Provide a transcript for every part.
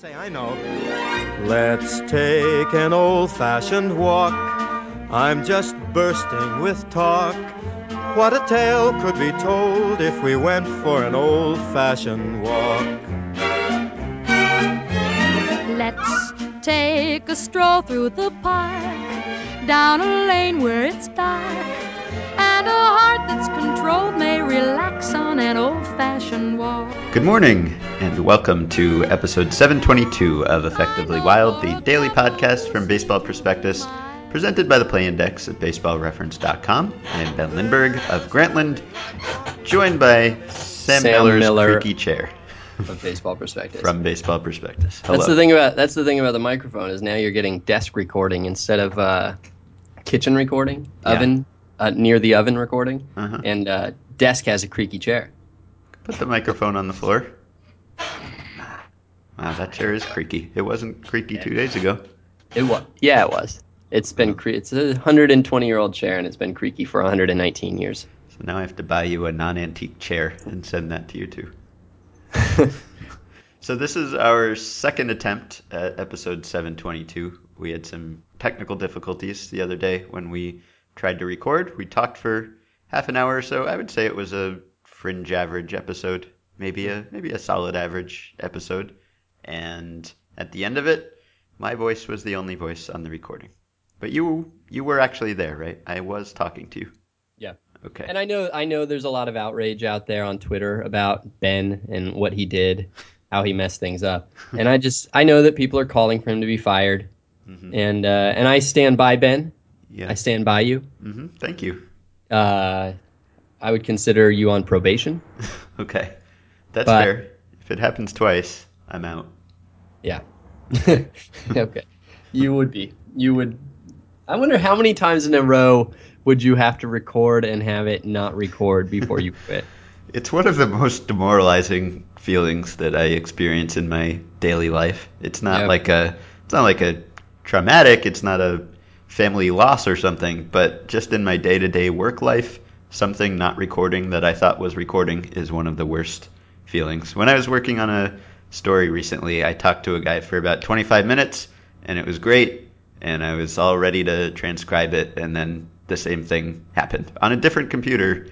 Say, I know. Let's take an old fashioned walk. I'm just bursting with talk. What a tale could be told if we went for an old fashioned walk. Let's take a stroll through the park, down a lane where it's dark, and a heart that's controlled may relax on an old fashioned walk. Good morning, and welcome to episode 722 of Effectively Wild, the daily podcast from Baseball Prospectus, presented by the Play Index at baseballreference.com. I am Ben Lindbergh of Grantland, joined by Sam, Sam Miller's Miller. creaky chair of baseball perspective. from Baseball Prospectus. Hello. That's the thing about that's the thing about the microphone is now you're getting desk recording instead of uh, kitchen recording, Yeah. oven uh, near the oven recording, Uh-huh. and uh, desk has a creaky chair. Put the microphone on the floor. Wow, that chair is creaky. It wasn't creaky two days ago. It was yeah, it was. It's been oh. cre- it's a 120 year old chair and it's been creaky for 119 years. So now I have to buy you a non-antique chair and send that to you too. So this is our second attempt at episode 722. We had some technical difficulties the other day when we tried to record. We talked for half an hour or so. I would say it was a fringe average episode, maybe a maybe a solid average episode. And at the end of it, my voice was the only voice on the recording. But you you were actually there, right? I was talking to you. Yeah. Okay. And I know I know there's a lot of outrage out there on Twitter about Ben and what he did, how he messed things up. and I just I know that people are calling for him to be fired. Mhm. And uh, and I stand by Ben. Yeah. I stand by you. hmm Thank you. Uh, I would consider you on probation. Okay. That's But- fair. If it happens twice, I'm out. Yeah. okay. You would be. You would. I wonder how many times in a row would you have to record and have it not record before you quit? It's one of the most demoralizing feelings that I experience in my daily life. It's not Yep. like a it's not like a traumatic, it's not a family loss or something, but just in my day-to-day work life, something not recording that I thought was recording is one of the worst feelings. When I was working on a story recently, I talked to a guy for about 25 minutes and it was great and I was all ready to transcribe it and then the same thing happened on a different computer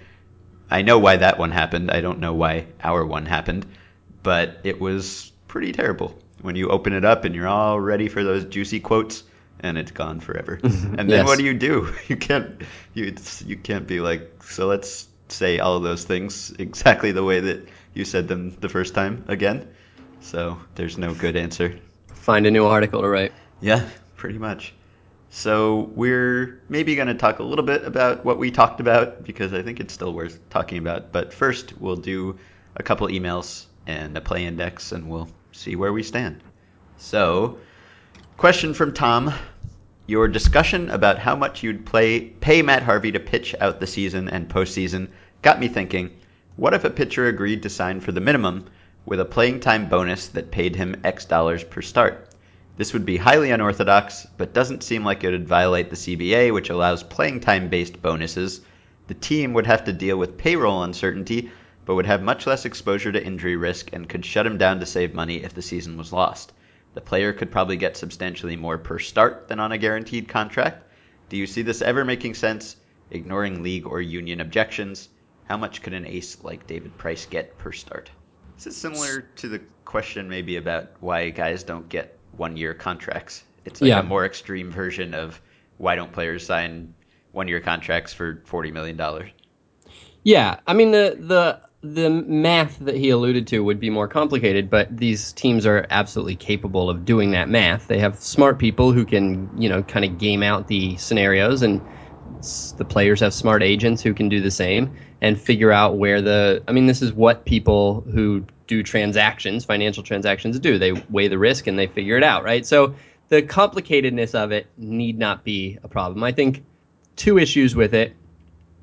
I know why that one happened. I don't know why our one happened, but it was pretty terrible when you open it up and you're all ready for those juicy quotes and it's gone forever. and then Yes. what do you do? You can't you you can't be like so let's say all of those things exactly the way that you said them the first time again. So there's no good answer. Find a new article to write. Yeah, pretty much. So we're maybe going to talk a little bit about what we talked about because I think it's still worth talking about. But first, we'll do a couple emails and a play index, and we'll see where we stand. So, question from Tom: Your discussion about how much you'd play pay Matt Harvey to pitch out the season and postseason got me thinking. What if a pitcher agreed to sign for the minimum with a playing time bonus that paid him X dollars per start? This would be highly unorthodox, but doesn't seem like it would violate the CBA, which allows playing time based bonuses. The team would have to deal with payroll uncertainty, but would have much less exposure to injury risk and could shut him down to save money if the season was lost. The player could probably get substantially more per start than on a guaranteed contract. Do you see this ever making sense? Ignoring league or union objections, how much could an ace like David Price get per start? This it similar to the question maybe about why guys don't get one year contracts. It's like Yeah. a more extreme version of why don't players sign one year contracts for forty million dollars? Yeah, I mean the the the math that he alluded to would be more complicated, but these teams are absolutely capable of doing that math. They have smart people who can, you know, kind of game out the scenarios, and the players have smart agents who can do the same and figure out where the. I mean, this is what people who do transactions, financial transactions, do. They weigh the risk and they figure it out, right? So the complicatedness of it need not be a problem. I think two issues with it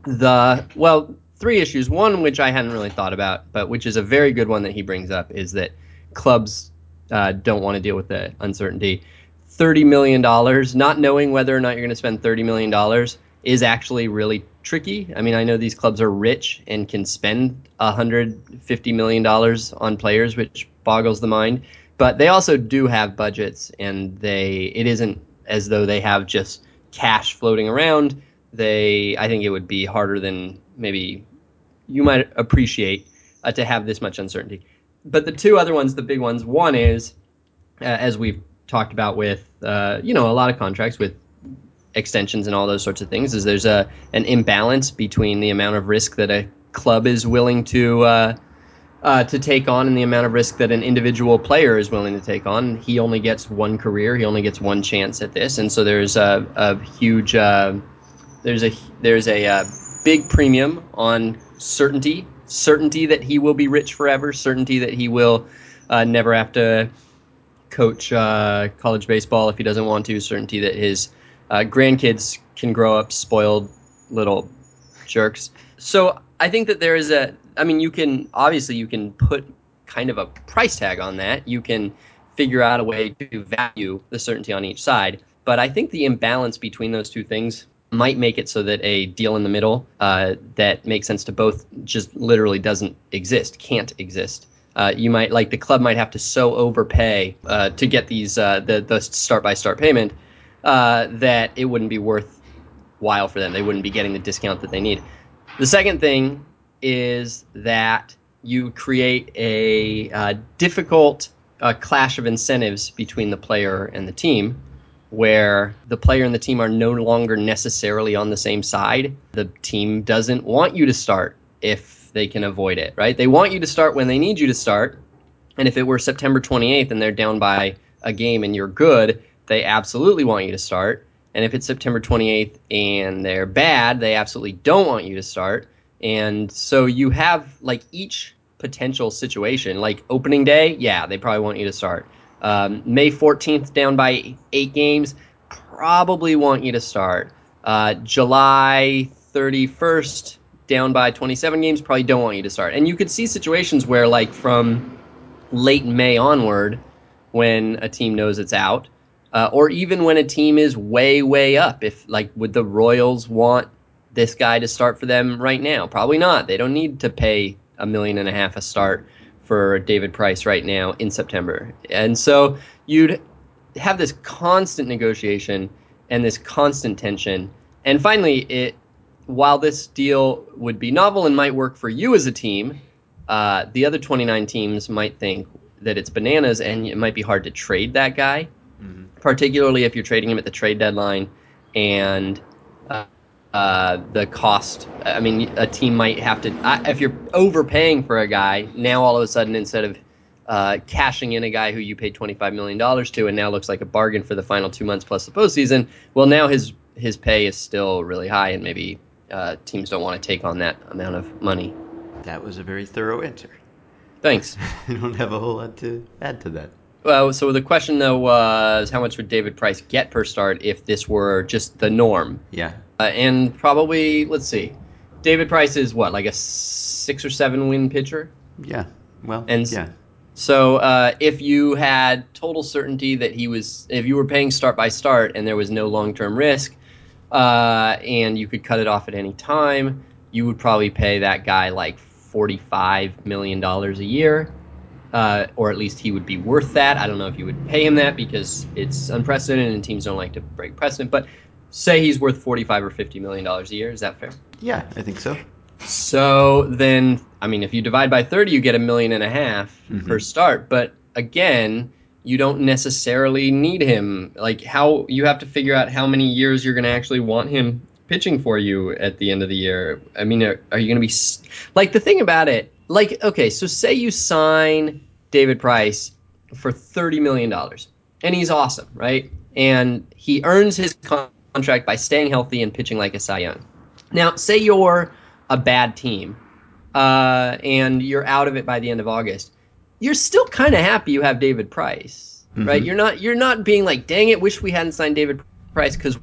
the well three issues one which i hadn't really thought about but which is a very good one that he brings up is that clubs uh, don't want to deal with the uncertainty $30 million not knowing whether or not you're going to spend $30 million is actually really tricky i mean i know these clubs are rich and can spend $150 million on players which boggles the mind But they also do have budgets, and they it isn't as though they have just cash floating around. They I think it would be harder than maybe you might appreciate uh, to have this much uncertainty. But the two other ones, the big ones, one is uh, as we've talked about with uh, you know a lot of contracts with extensions and all those sorts of things, is there's a an imbalance between the amount of risk that a club is willing to uh, uh, to take on and the amount of risk that an individual player is willing to take on. He only gets one career. He only gets one chance at this, and so there's a, a huge uh, there's a there's a, a big premium on certainty certainty that he will be rich forever, certainty that he will uh, never have to coach uh, college baseball if he doesn't want to, certainty that his uh, grandkids can grow up spoiled little jerks. So I think that there is a, I mean, you can obviously you can put kind of a price tag on that. You can figure out a way to value the certainty on each side. But I think the imbalance between those two things might make it so that a deal in the middle uh, that makes sense to both just literally doesn't exist, can't exist. Uh, you might like the club might have to so overpay uh, to get these uh, the the start by start payment uh, that it wouldn't be worthwhile for them. They wouldn't be getting the discount that they need. The second thing is that you create a uh, difficult clash of incentives between the player and the team where the player and the team are no longer necessarily on the same side. The team doesn't want you to start if they can avoid it, right? They want you to start when they need you to start. And if it were September 28th and they're down by a game and you're good, they absolutely want you to start. And if it's September 28th and they're bad, they absolutely don't want you to start. And so you have like each potential situation, like opening day, yeah, they probably want you to start. Um, May 14th, down by eight games, probably want you to start. Uh, July 31st, down by 27 games, probably don't want you to start. And you could see situations where, like, from late May onward, when a team knows it's out, uh, or even when a team is way, way up. If, like, would the Royals want this guy to start for them right now? Probably not. They don't need to pay a million and a half a start for David Price right now in September. And so you'd have this constant negotiation and this constant tension. And finally, it while this deal would be novel and might work for you as a team, uh, the other 29 teams might think that it's bananas and it might be hard to trade that guy, mm-hmm. Particularly if you're trading him at the trade deadline and uh, uh, the cost. I mean, a team might have to if you're overpaying for a guy now. All of a sudden, instead of uh, cashing in a guy who you paid twenty five million dollars to, and now looks like a bargain for the final two months plus the postseason. Well, now his his pay is still really high, and maybe uh, teams don't want to take on that amount of money. That was a very thorough answer. Thanks. I don't have a whole lot to add to that. Well, so the question though was how much would David Price get per start if this were just the norm? Yeah. Uh, and probably let's see, David Price is what like a six or seven win pitcher. Yeah. Well. And yeah. So uh, if you had total certainty that he was, if you were paying start by start and there was no long term risk, uh, and you could cut it off at any time, you would probably pay that guy like forty five million dollars a year. Uh, or at least he would be worth that. I don't know if you would pay him that because it's unprecedented and teams don't like to break precedent. But say he's worth 45 or 50 million dollars a year is that fair yeah i think so so then i mean if you divide by 30 you get a million and a half mm-hmm. per start but again you don't necessarily need him like how you have to figure out how many years you're going to actually want him pitching for you at the end of the year i mean are, are you going to be like the thing about it like okay so say you sign david price for 30 million dollars and he's awesome right and he earns his contract by staying healthy and pitching like a Cy Young. Now, say you're a bad team uh, and you're out of it by the end of August, you're still kind of happy you have David Price, mm-hmm. right? You're not you're not being like, dang it, wish we hadn't signed David Price because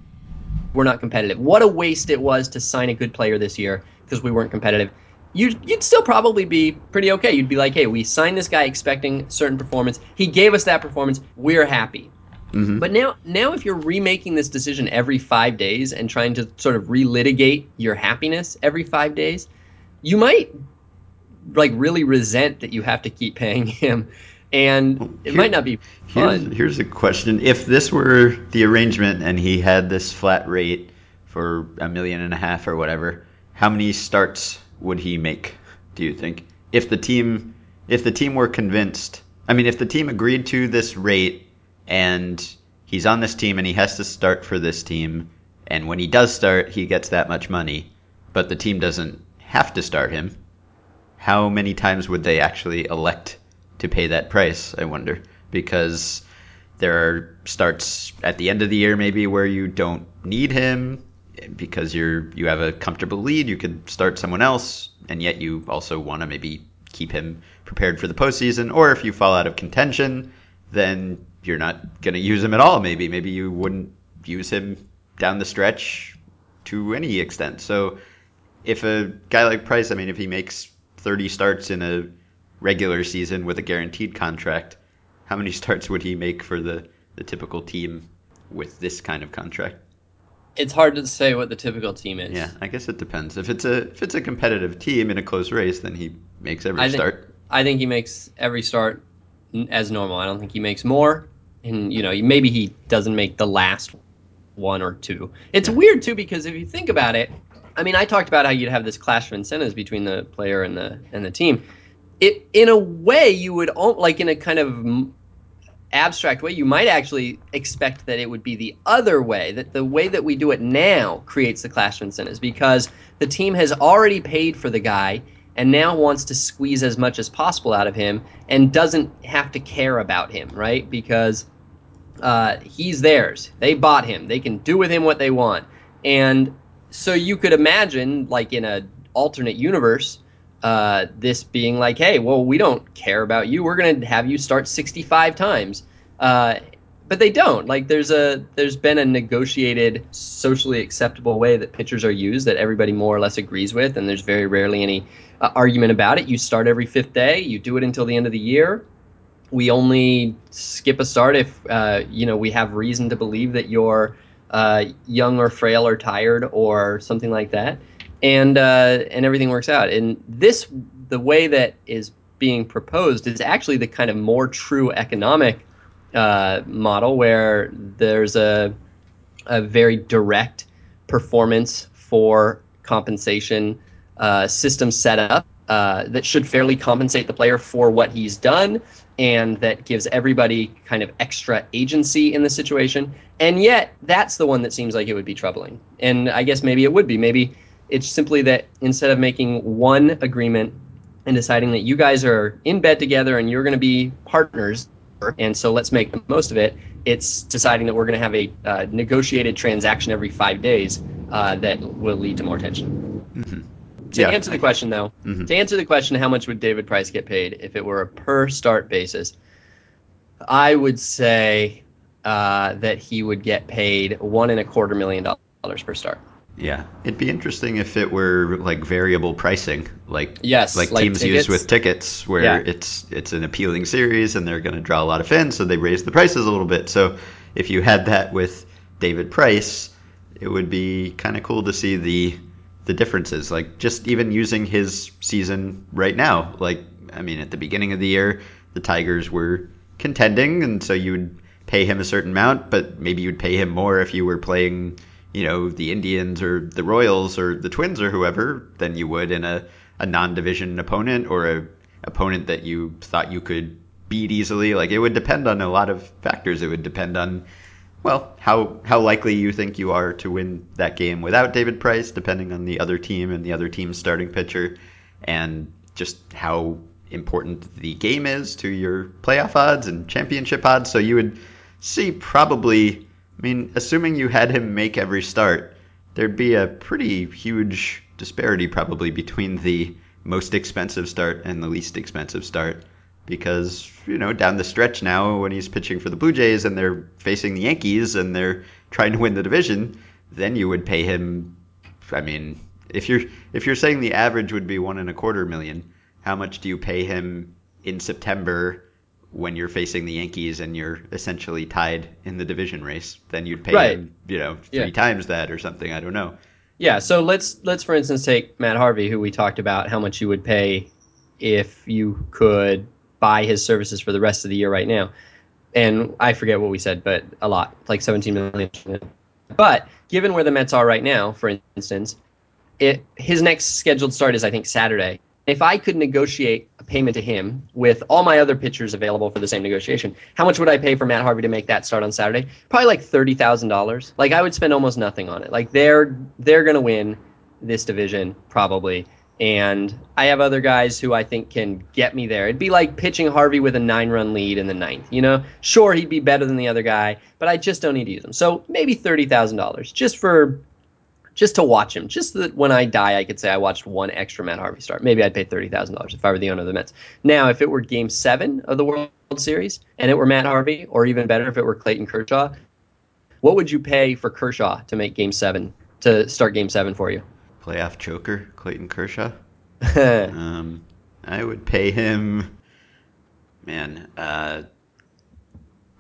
we're not competitive. What a waste it was to sign a good player this year because we weren't competitive. You'd, you'd still probably be pretty okay. You'd be like, hey, we signed this guy expecting certain performance. He gave us that performance. We're happy. Mm-hmm. But now, now if you're remaking this decision every five days and trying to sort of relitigate your happiness every five days, you might like really resent that you have to keep paying him and it Here- might not be Here's, fun. here's a question. If this were the arrangement and he had this flat rate for a million and a half or whatever, how many starts would he make, do you think? If the team if the team were convinced I mean if the team agreed to this rate and he's on this team and he has to start for this team and when he does start he gets that much money, but the team doesn't have to start him, how many times would they actually elect to pay that price, I wonder? Because there are starts at the end of the year maybe where you don't need him because you're you have a comfortable lead, you could start someone else, and yet you also want to maybe keep him prepared for the postseason. Or if you fall out of contention, then you're not going to use him at all. Maybe maybe you wouldn't use him down the stretch to any extent. So if a guy like Price, I mean, if he makes 30 starts in a regular season with a guaranteed contract, how many starts would he make for the, the typical team with this kind of contract? It's hard to say what the typical team is. Yeah, I guess it depends. If it's a if it's a competitive team in a close race, then he makes every I think- start. I think he makes every start n- as normal. I don't think he makes more, and you know maybe he doesn't make the last one or two. It's weird too because if you think about it, I mean, I talked about how you'd have this clash of incentives between the player and the and the team. It in a way you would like in a kind of abstract way you might actually expect that it would be the other way that the way that we do it now creates the clash of incentives because the team has already paid for the guy and now wants to squeeze as much as possible out of him and doesn't have to care about him right? Because uh, he's theirs. They bought him. They can do with him what they want. And so you could imagine like in an alternate universe uh, this being like, hey, well, we don't care about you. We're gonna have you start 65 times. Uh, but they don't. Like, there's a there's been a negotiated, socially acceptable way that pitchers are used that everybody more or less agrees with, and there's very rarely any uh, argument about it. You start every fifth day. You do it until the end of the year. We only skip a start if uh, you know we have reason to believe that you're uh, young or frail or tired or something like that and uh, and everything works out. And this, the way that is being proposed, is actually the kind of more true economic uh, model where there's a a very direct performance for compensation uh, system set up uh, that should fairly compensate the player for what he's done and that gives everybody kind of extra agency in the situation. And yet, that's the one that seems like it would be troubling. And I guess maybe it would be. Maybe it's simply that instead of making one agreement and deciding that you guys are in bed together and you're going to be partners, and so let's make the most of it, it's deciding that we're going to have a uh, negotiated transaction every five days uh, that will lead to more tension. Mm-hmm. To Yeah. answer the question, though, Mhm. to answer the question, how much would David Price get paid if it were a per start basis? I would say uh, that he would get paid one and a quarter million dollars per start. Yeah, it'd be interesting if it were like variable pricing, like Yes, like, like teams use with tickets, where Yeah. it's it's an appealing series and they're going to draw a lot of fans, so they raise the prices a little bit. So if you had that with David Price, it would be kind of cool to see the the differences. Like just even using his season right now, like I mean, at the beginning of the year, the Tigers were contending, and so you would pay him a certain amount, but maybe you'd pay him more if you were playing, you know, the Indians or the Royals or the Twins or whoever than you would in a, a non-division opponent or a opponent that you thought you could beat easily. Like it would depend on a lot of factors. It would depend on well, how how likely you think you are to win that game without David Price, depending on the other team and the other team's starting pitcher, and just how important the game is to your playoff odds and championship odds. So you would see probably, I mean, assuming you had him make every start, there'd be a pretty huge disparity probably between the most expensive start and the least expensive start because you know down the stretch now when he's pitching for the Blue Jays and they're facing the Yankees and they're trying to win the division, then you would pay him. I mean, if you're if you're saying the average would be one and a quarter million, how much do you pay him in September when you're facing the Yankees and you're essentially tied in the division race? Then you'd pay Right. him, you know, three Yeah. times that or something. I don't know. Yeah, so let's let's for instance take Matt Harvey, who we talked about how much you would pay if you could buy his services for the rest of the year right now. And I forget what we said, but a lot, like 17 million. But given where the Mets are right now, for instance, it, his next scheduled start is I think Saturday. If I could negotiate payment to him with all my other pitchers available for the same negotiation, how much would I pay for Matt Harvey to make that start on Saturday? Probably like thirty thousand dollars. Like I would spend almost nothing on it. Like they're they're gonna win this division probably. And I have other guys who I think can get me there. It'd be like pitching Harvey with a nine run lead in the ninth. You know, sure he'd be better than the other guy, but I just don't need to use him. So maybe thirty thousand dollars just for just to watch him. Just that when I die, I could say I watched one extra Matt Harvey start. Maybe I'd pay thirty thousand dollars if I were the owner of the Mets. Now, if it were Game Seven of the World Series and it were Matt Harvey, or even better, if it were Clayton Kershaw, what would you pay for Kershaw to make Game Seven to start Game Seven for you? Playoff choker, Clayton Kershaw. um, I would pay him, man, uh,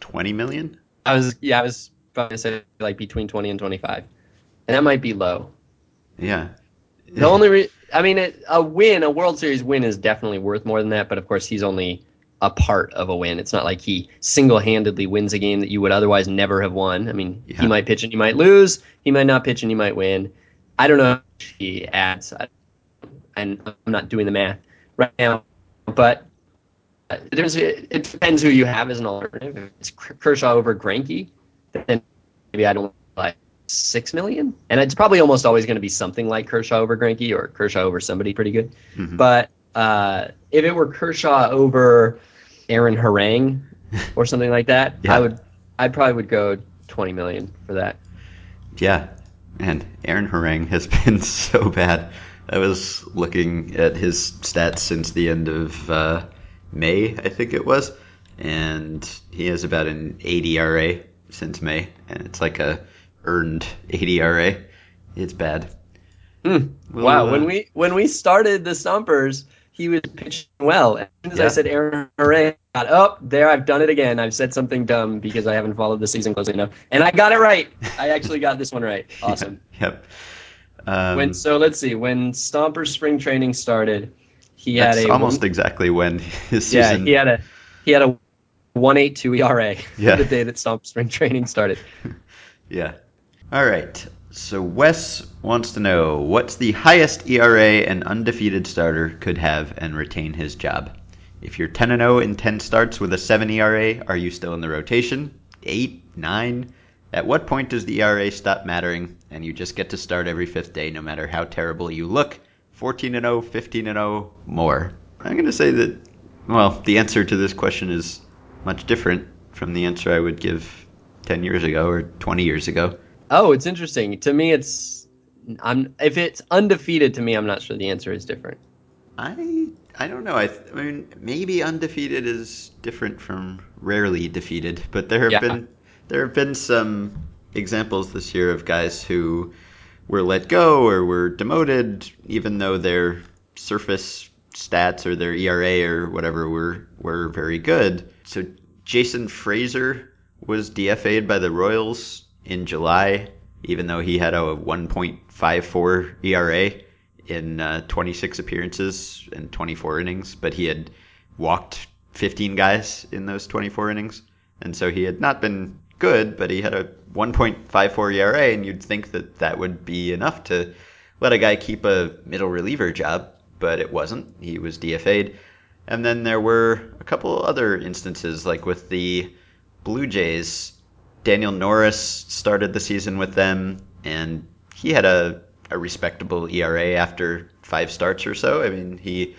twenty million. I was yeah, I was probably say like between twenty and twenty five, and that might be low. Yeah. The only re- I mean, it, a win, a World Series win, is definitely worth more than that. But of course, he's only a part of a win. It's not like he single-handedly wins a game that you would otherwise never have won. I mean, Yeah. he might pitch and you might lose. He might not pitch and you might win. I don't know if he adds. I, and I'm not doing the math right now, but it, it depends who you have as an alternative. If it's Kershaw over Greinke, then maybe I don't like six million, and it's probably almost always going to be something like Kershaw over Greinke or Kershaw over somebody pretty good. Mhm. But uh, if it were Kershaw over Aaron Harang or something like that, Yeah. I would I probably would go twenty million for that. Yeah, and Aaron Harang has been so bad. I was looking at his stats since the end of uh, May, I think it was, and he has about an 80 ERA since May, and it's like a earned 80 ERA. It's bad. We'll, wow, uh, when we when we started the Stompers, he was pitching well. As soon as I said Aaron I got up there. I've done it again. I've said something dumb because I haven't followed the season closely enough, and I got it right. I actually got this one right. Awesome. Yep. Um, When so let's see when Stomper spring training started, he had a almost one, exactly when his season. yeah he had a he had a one eight two ERA Yeah. the day that Stomp spring training started. Yeah. All right. So Wes wants to know what's the highest ERA an undefeated starter could have and retain his job. If you're 10 and 0 in 10 starts with a 7 ERA, are you still in the rotation? 8, 9? At what point does the ERA stop mattering and you just get to start every 5th day no matter how terrible you look? 14 and 0, 15 and 0, more. I'm going to say that well, the answer to this question is much different from the answer I would give 10 years ago or 20 years ago. Oh, it's interesting. To me, it's I'm if it's undefeated. To me, I'm not sure the answer is different. I I don't know. I, th- I mean, maybe undefeated is different from rarely defeated, but there have Yeah. been there have been some examples this year of guys who were let go or were demoted, even though their surface stats or their ERA or whatever were were very good. So Jason Frasor was DFA'd by the Royals in July, even though he had a 1.54 ERA in uh, 26 appearances and 24 innings, but he had walked 15 guys in those 24 innings, and so he had not been good, but he had a 1.54 ERA, and you'd think that that would be enough to let a guy keep a middle reliever job, but it wasn't. He was DFA'd. And then there were a couple other instances, like with the Blue Jays. Daniel Norris started the season with them, and he had a, a respectable ERA after five starts or so. I mean, he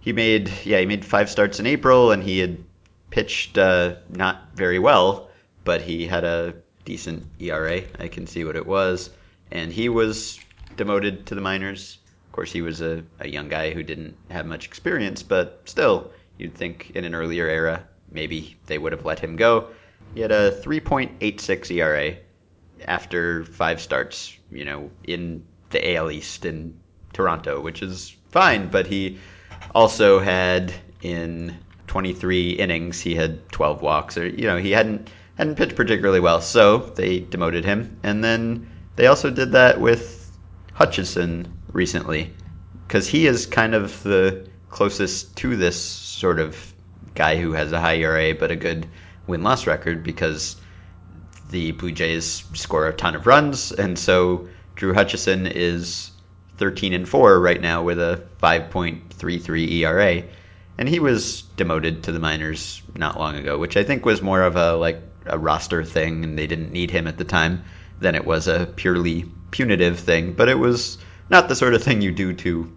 he made yeah he made five starts in April, and he had pitched uh, not very well, but he had a decent ERA. I can see what it was, and he was demoted to the minors. Of course, he was a, a young guy who didn't have much experience, but still, you'd think in an earlier era maybe they would have let him go. He had a 3.86 ERA after five starts, you know, in the AL East in Toronto, which is fine, but he also had in 23 innings he had 12 walks or you know, he hadn't hadn't pitched particularly well, so they demoted him. And then they also did that with Hutchison recently cuz he is kind of the closest to this sort of guy who has a high ERA but a good win loss record because the Blue Jays score a ton of runs, and so Drew Hutchison is 13 and 4 right now with a 5.33 ERA, and he was demoted to the minors not long ago, which I think was more of a like a roster thing, and they didn't need him at the time than it was a purely punitive thing. But it was not the sort of thing you do to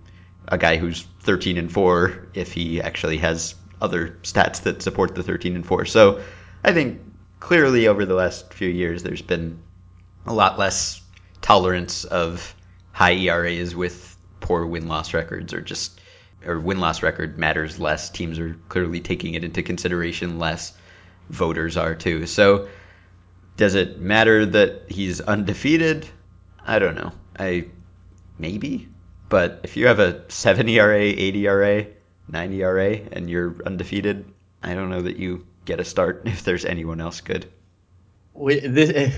a guy who's 13 and 4 if he actually has other stats that support the 13 and 4. So I think clearly over the last few years there's been a lot less tolerance of high ERAs with poor win loss records or just or win loss record matters less. Teams are clearly taking it into consideration less. Voters are too. So does it matter that he's undefeated? I don't know. I maybe, but if you have a 7 ERA, 8 ERA, 9 ERA, and you're undefeated, I don't know that you get a start if there's anyone else good. We, this,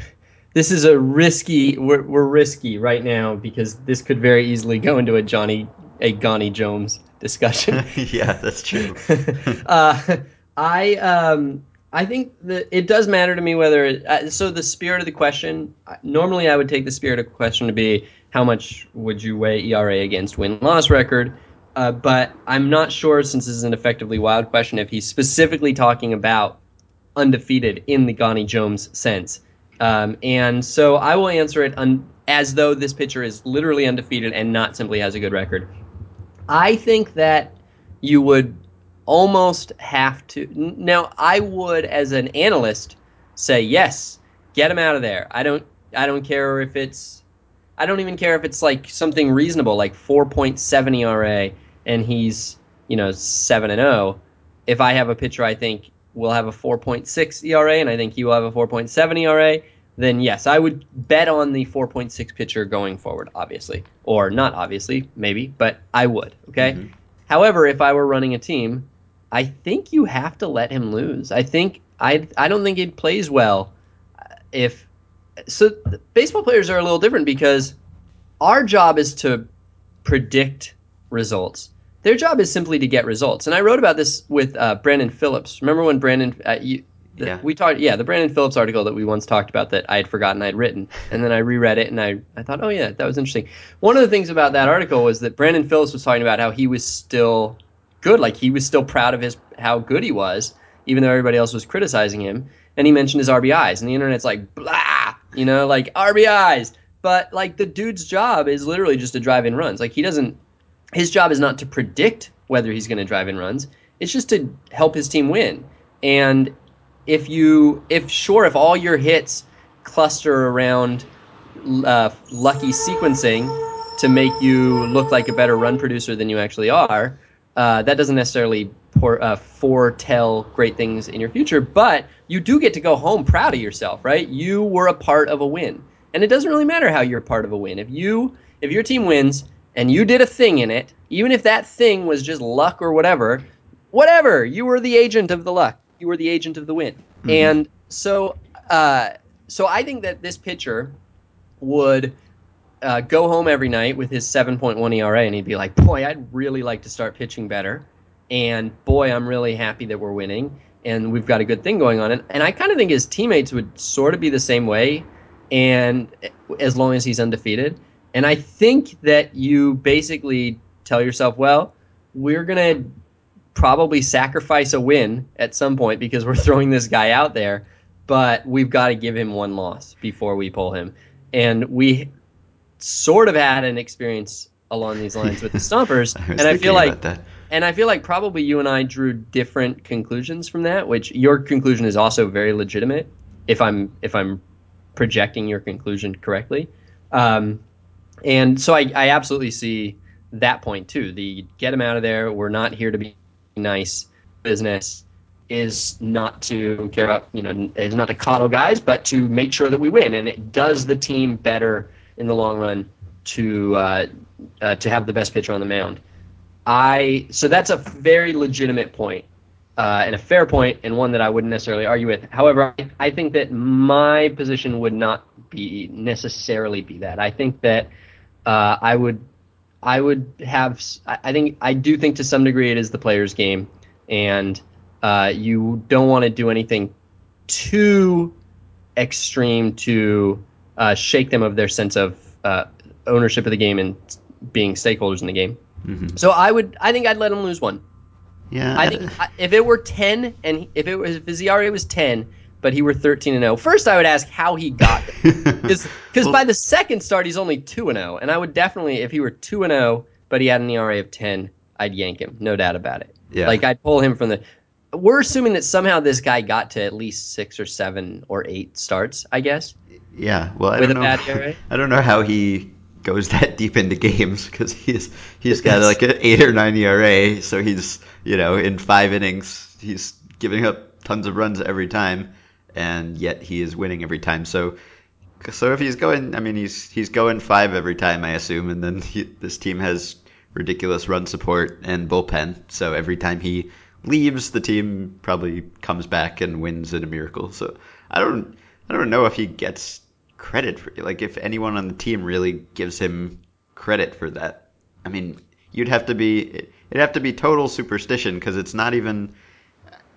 this is a risky. We're, we're risky right now because this could very easily go into a Johnny a Gani Jones discussion. yeah, that's true. uh, I um, I think that it does matter to me whether. It, uh, so the spirit of the question. Normally, I would take the spirit of the question to be how much would you weigh ERA against win loss record. Uh, but I'm not sure, since this is an effectively wild question, if he's specifically talking about undefeated in the Gani Jones sense. Um, and so I will answer it un- as though this pitcher is literally undefeated and not simply has a good record. I think that you would almost have to. Now, I would, as an analyst, say yes, get him out of there. I don't. I don't care if it's. I don't even care if it's like something reasonable, like 4.7 ERA, and he's you know seven and zero. If I have a pitcher, I think will have a 4.6 ERA, and I think he will have a 4.7 ERA then yes, I would bet on the 4.6 pitcher going forward, obviously. Or not obviously, maybe, but I would, okay? Mm-hmm. However, if I were running a team, I think you have to let him lose. I think I I don't think it plays well if so baseball players are a little different because our job is to predict results. Their job is simply to get results. And I wrote about this with uh, Brandon Phillips. Remember when Brandon, uh, you, the, yeah. We talked, yeah, the Brandon Phillips article that we once talked about that I had forgotten I'd written, and then I reread it and I, I thought, oh yeah, that was interesting. One of the things about that article was that Brandon Phillips was talking about how he was still good, like he was still proud of his how good he was, even though everybody else was criticizing him. And he mentioned his RBIs, and the internet's like, blah, you know, like RBIs. But like the dude's job is literally just to drive in runs. Like he doesn't, his job is not to predict whether he's going to drive in runs. It's just to help his team win. And if you if sure if all your hits cluster around uh, lucky sequencing to make you look like a better run producer than you actually are, uh, that doesn't necessarily uh, foretell great things in your future. But you do get to go home proud of yourself, right? You were a part of a win, and it doesn't really matter how you're part of a win. If you if your team wins and you did a thing in it, even if that thing was just luck or whatever, whatever, you were the agent of the luck you were the agent of the win. Mm-hmm. And so, uh, so I think that this pitcher would uh, go home every night with his 7.1 ERA, and he'd be like, "Boy, I'd really like to start pitching better." And boy, I'm really happy that we're winning, and we've got a good thing going on. And, and I kind of think his teammates would sort of be the same way, and as long as he's undefeated. And I think that you basically tell yourself, well, we're gonna probably sacrifice a win at some point because we're throwing this guy out there, but we've got to give him one loss before we pull him. And we sort of had an experience along these lines with the Stompers, I and I feel like and I feel like probably you and I drew different conclusions from that, which your conclusion is also very legitimate if I'm if I'm projecting your conclusion correctly. Um, and so I, I absolutely see that point too. The get them out of there. We're not here to be nice business is not to care about, you know, is not to coddle guys, but to make sure that we win. And it does the team better in the long run to uh, uh, to have the best pitcher on the mound. I so that's a very legitimate point, uh, and a fair point, and one that I wouldn't necessarily argue with. However, I, I think that my position would not be necessarily be that. I think that uh, I would I would have. I think I do think to some degree it is the player's game, and uh, you don't want to do anything too extreme to uh, shake them of their sense of uh, ownership of the game and being stakeholders in the game. Mhm. So I would, I think I'd let him lose one. Yeah, I think I- if it were ten and if it was if his ERA was ten, but he were thirteen and zero, first I would ask how he got because because Well- by the second start he's only two and zero, and I would definitely if he were two and zero, but he had an ERA of ten, I'd yank him, no doubt about it. yeah, Like I'd pull him from the. We're assuming that somehow this guy got to at least six or seven or eight starts, I guess. Yeah. Well, I with don't know. I don't know how he goes that deep into games because he's he's got like an eight or nine ERA, so he's you know in five innings he's giving up tons of runs every time, and yet he is winning every time. So. So if he's going, I mean, he's he's going five every time, I assume, and then he, this team has ridiculous run support and bullpen. So every time he leaves, the team probably comes back and wins in a miracle. So I don't I don't know if he gets credit for like if anyone on the team really gives him credit for that. I mean, you'd have to be it'd have to be total superstition because it's not even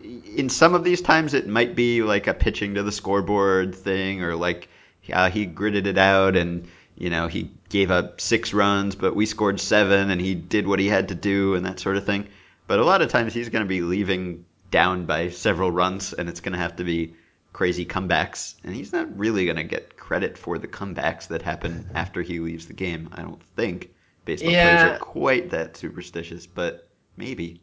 in some of these times it might be like a pitching to the scoreboard thing or like uh, he gritted it out and you know he gave up six runs but we scored seven and he did what he had to do and that sort of thing but a lot of times he's going to be leaving down by several runs and it's going to have to be crazy comebacks and he's not really going to get credit for the comebacks that happen after he leaves the game i don't think baseball players are quite that superstitious but maybe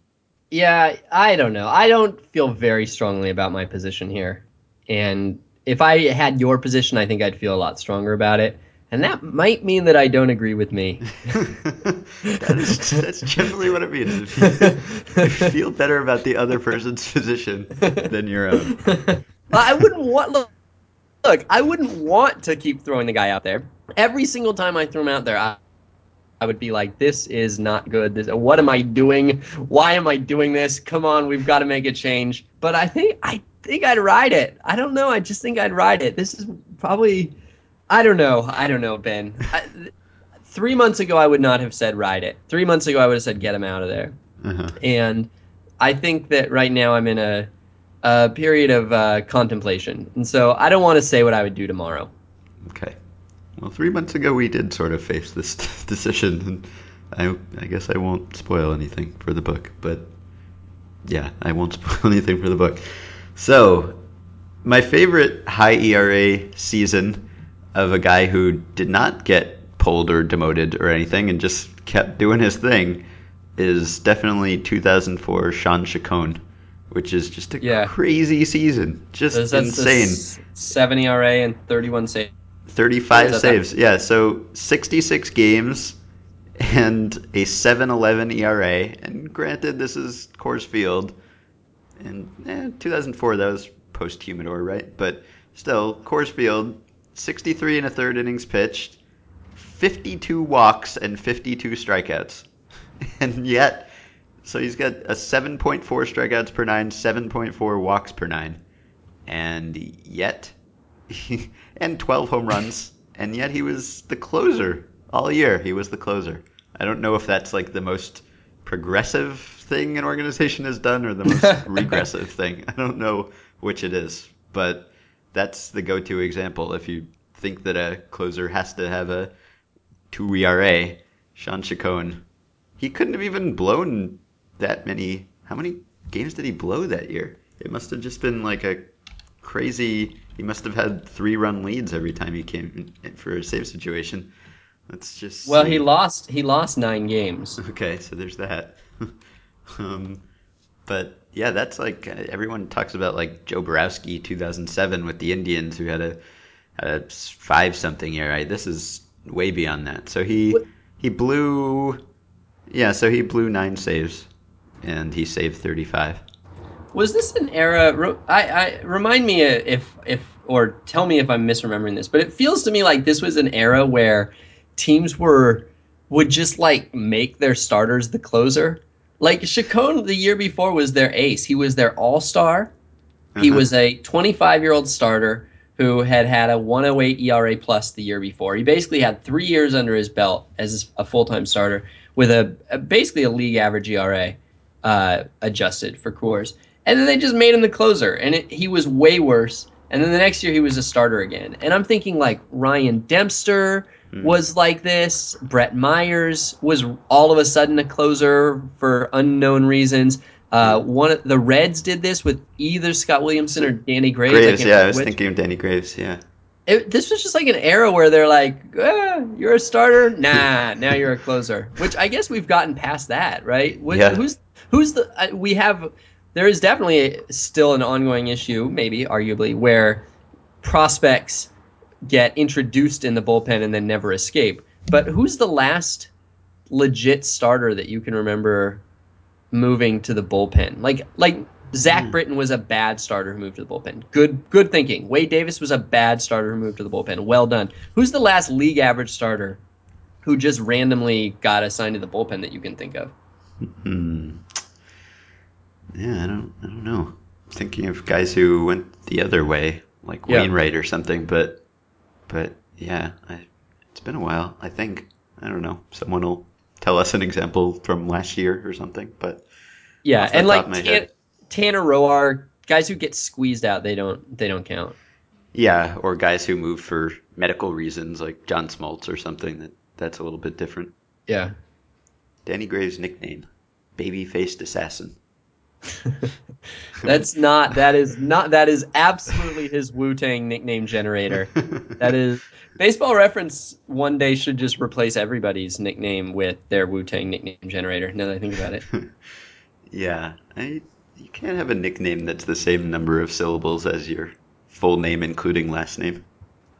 Yeah, I don't know. I don't feel very strongly about my position here. And if I had your position, I think I'd feel a lot stronger about it. And that might mean that I don't agree with me. that is, that's generally what it means. If you, if you feel better about the other person's position than your own. I wouldn't want look, look, I wouldn't want to keep throwing the guy out there. Every single time I throw him out there, I, I would be like, "This is not good. This, what am I doing? Why am I doing this? Come on, we've got to make a change." But I think I think I'd ride it. I don't know. I just think I'd ride it. This is probably, I don't know. I don't know, Ben. I, three months ago, I would not have said ride it. Three months ago, I would have said get him out of there. Uh-huh. And I think that right now I'm in a, a period of uh, contemplation. And so I don't want to say what I would do tomorrow. Okay. Well, three months ago we did sort of face this decision, and I, I guess I won't spoil anything for the book, but yeah, I won't spoil anything for the book. So, my favorite high ERA season of a guy who did not get pulled or demoted or anything and just kept doing his thing is definitely 2004 Shawn Chacon, which is just a Yeah. crazy season, just That's, that's insane. s- 7 ERA and 31 saves. 35 Is that saves. Yeah, so 66 games and a 7-11 ERA. And granted, this is Coors Field. And eh, 2004, that was post Humidor, right? But still, Coors Field, 63 and a third innings pitched, 52 walks and 52 strikeouts. And yet, so he's got a 7.4 strikeouts per nine, 7.4 walks per nine. And yet, and 12 home runs, and yet he was the closer all year. He was the closer. I don't know if that's like the most progressive thing an organization has done or the most regressive thing. I don't know which it is, but that's the go-to example. If you think that a closer has to have a two ERA, Shawn Chacon, he couldn't have even blown that many. How many games did he blow that year? It must have just been like a crazy. He must have had three run leads every time he came in for a save situation. That's just Well, he lost he lost 9 games. Okay, so there's that. um, but yeah, that's like uh, everyone talks about like Joe Borowski 2007 with the Indians who had a, had a five something year. Right? This is way beyond that. So he What- he blew, yeah. So he blew nine saves, and he saved 35. Was this an era? I, I remind me uh, if if or tell me if I'm misremembering this, but it feels to me like this was an era where teams were would just like make their starters the closer. Like Chacon the year before was their ace. He was their all star. He Uh-huh. was a 25 year old starter who had had a 108 ERA plus the year before. He basically had three years under his belt as a full time starter with a, a basically a league average ERA uh, adjusted for Coors. and then they just made him the closer, and it, he was way worse. And then the next year he was a starter again, and I'm thinking like Ryan Dempster Hmm. was like this. Brett Myers was all of a sudden a closer for unknown reasons. Uh, one of the Reds did this with either Scott Williamson or Danny Graves. Graves, can't yeah, I was which. thinking of Danny Graves, yeah. It, this was just like an era where they're like, ah, "You're a starter, nah. Now you're a closer." Which I guess we've gotten past that, right? Yeah. Who's who's the? Uh, we have. There is definitely still an ongoing issue, maybe arguably, where prospects get introduced in the bullpen and then never escape. But who's the last legit starter that you can remember moving to the bullpen? Like like Zach Hmm. Britton was a bad starter who moved to the bullpen. Good good thinking. Wade Davis was a bad starter who moved to the bullpen. Well done. Who's the last league average starter who just randomly got assigned to the bullpen that you can think of? Hmm. Yeah, I don't, I don't know. thinking of guys who went the other way, like Yeah. Wainwright or something. But, but yeah, I, it's been a while. I think I don't know. Someone will tell us an example from last year or something. But Yeah, and like Tan- head. Tanner Roark, guys who get squeezed out, they don't they don't count. yeah, or guys who move for medical reasons, like John Smoltz or something. That that's a little bit different. Yeah. Danny Graves' nickname, baby-faced assassin. That's not that is not that is absolutely his Wu Tang nickname generator. That is baseball reference one day should just replace everybody's nickname with their Wu Tang nickname generator, now that I think about it. Yeah, I, you can't have a nickname that's the same number of syllables as your full name, including last name.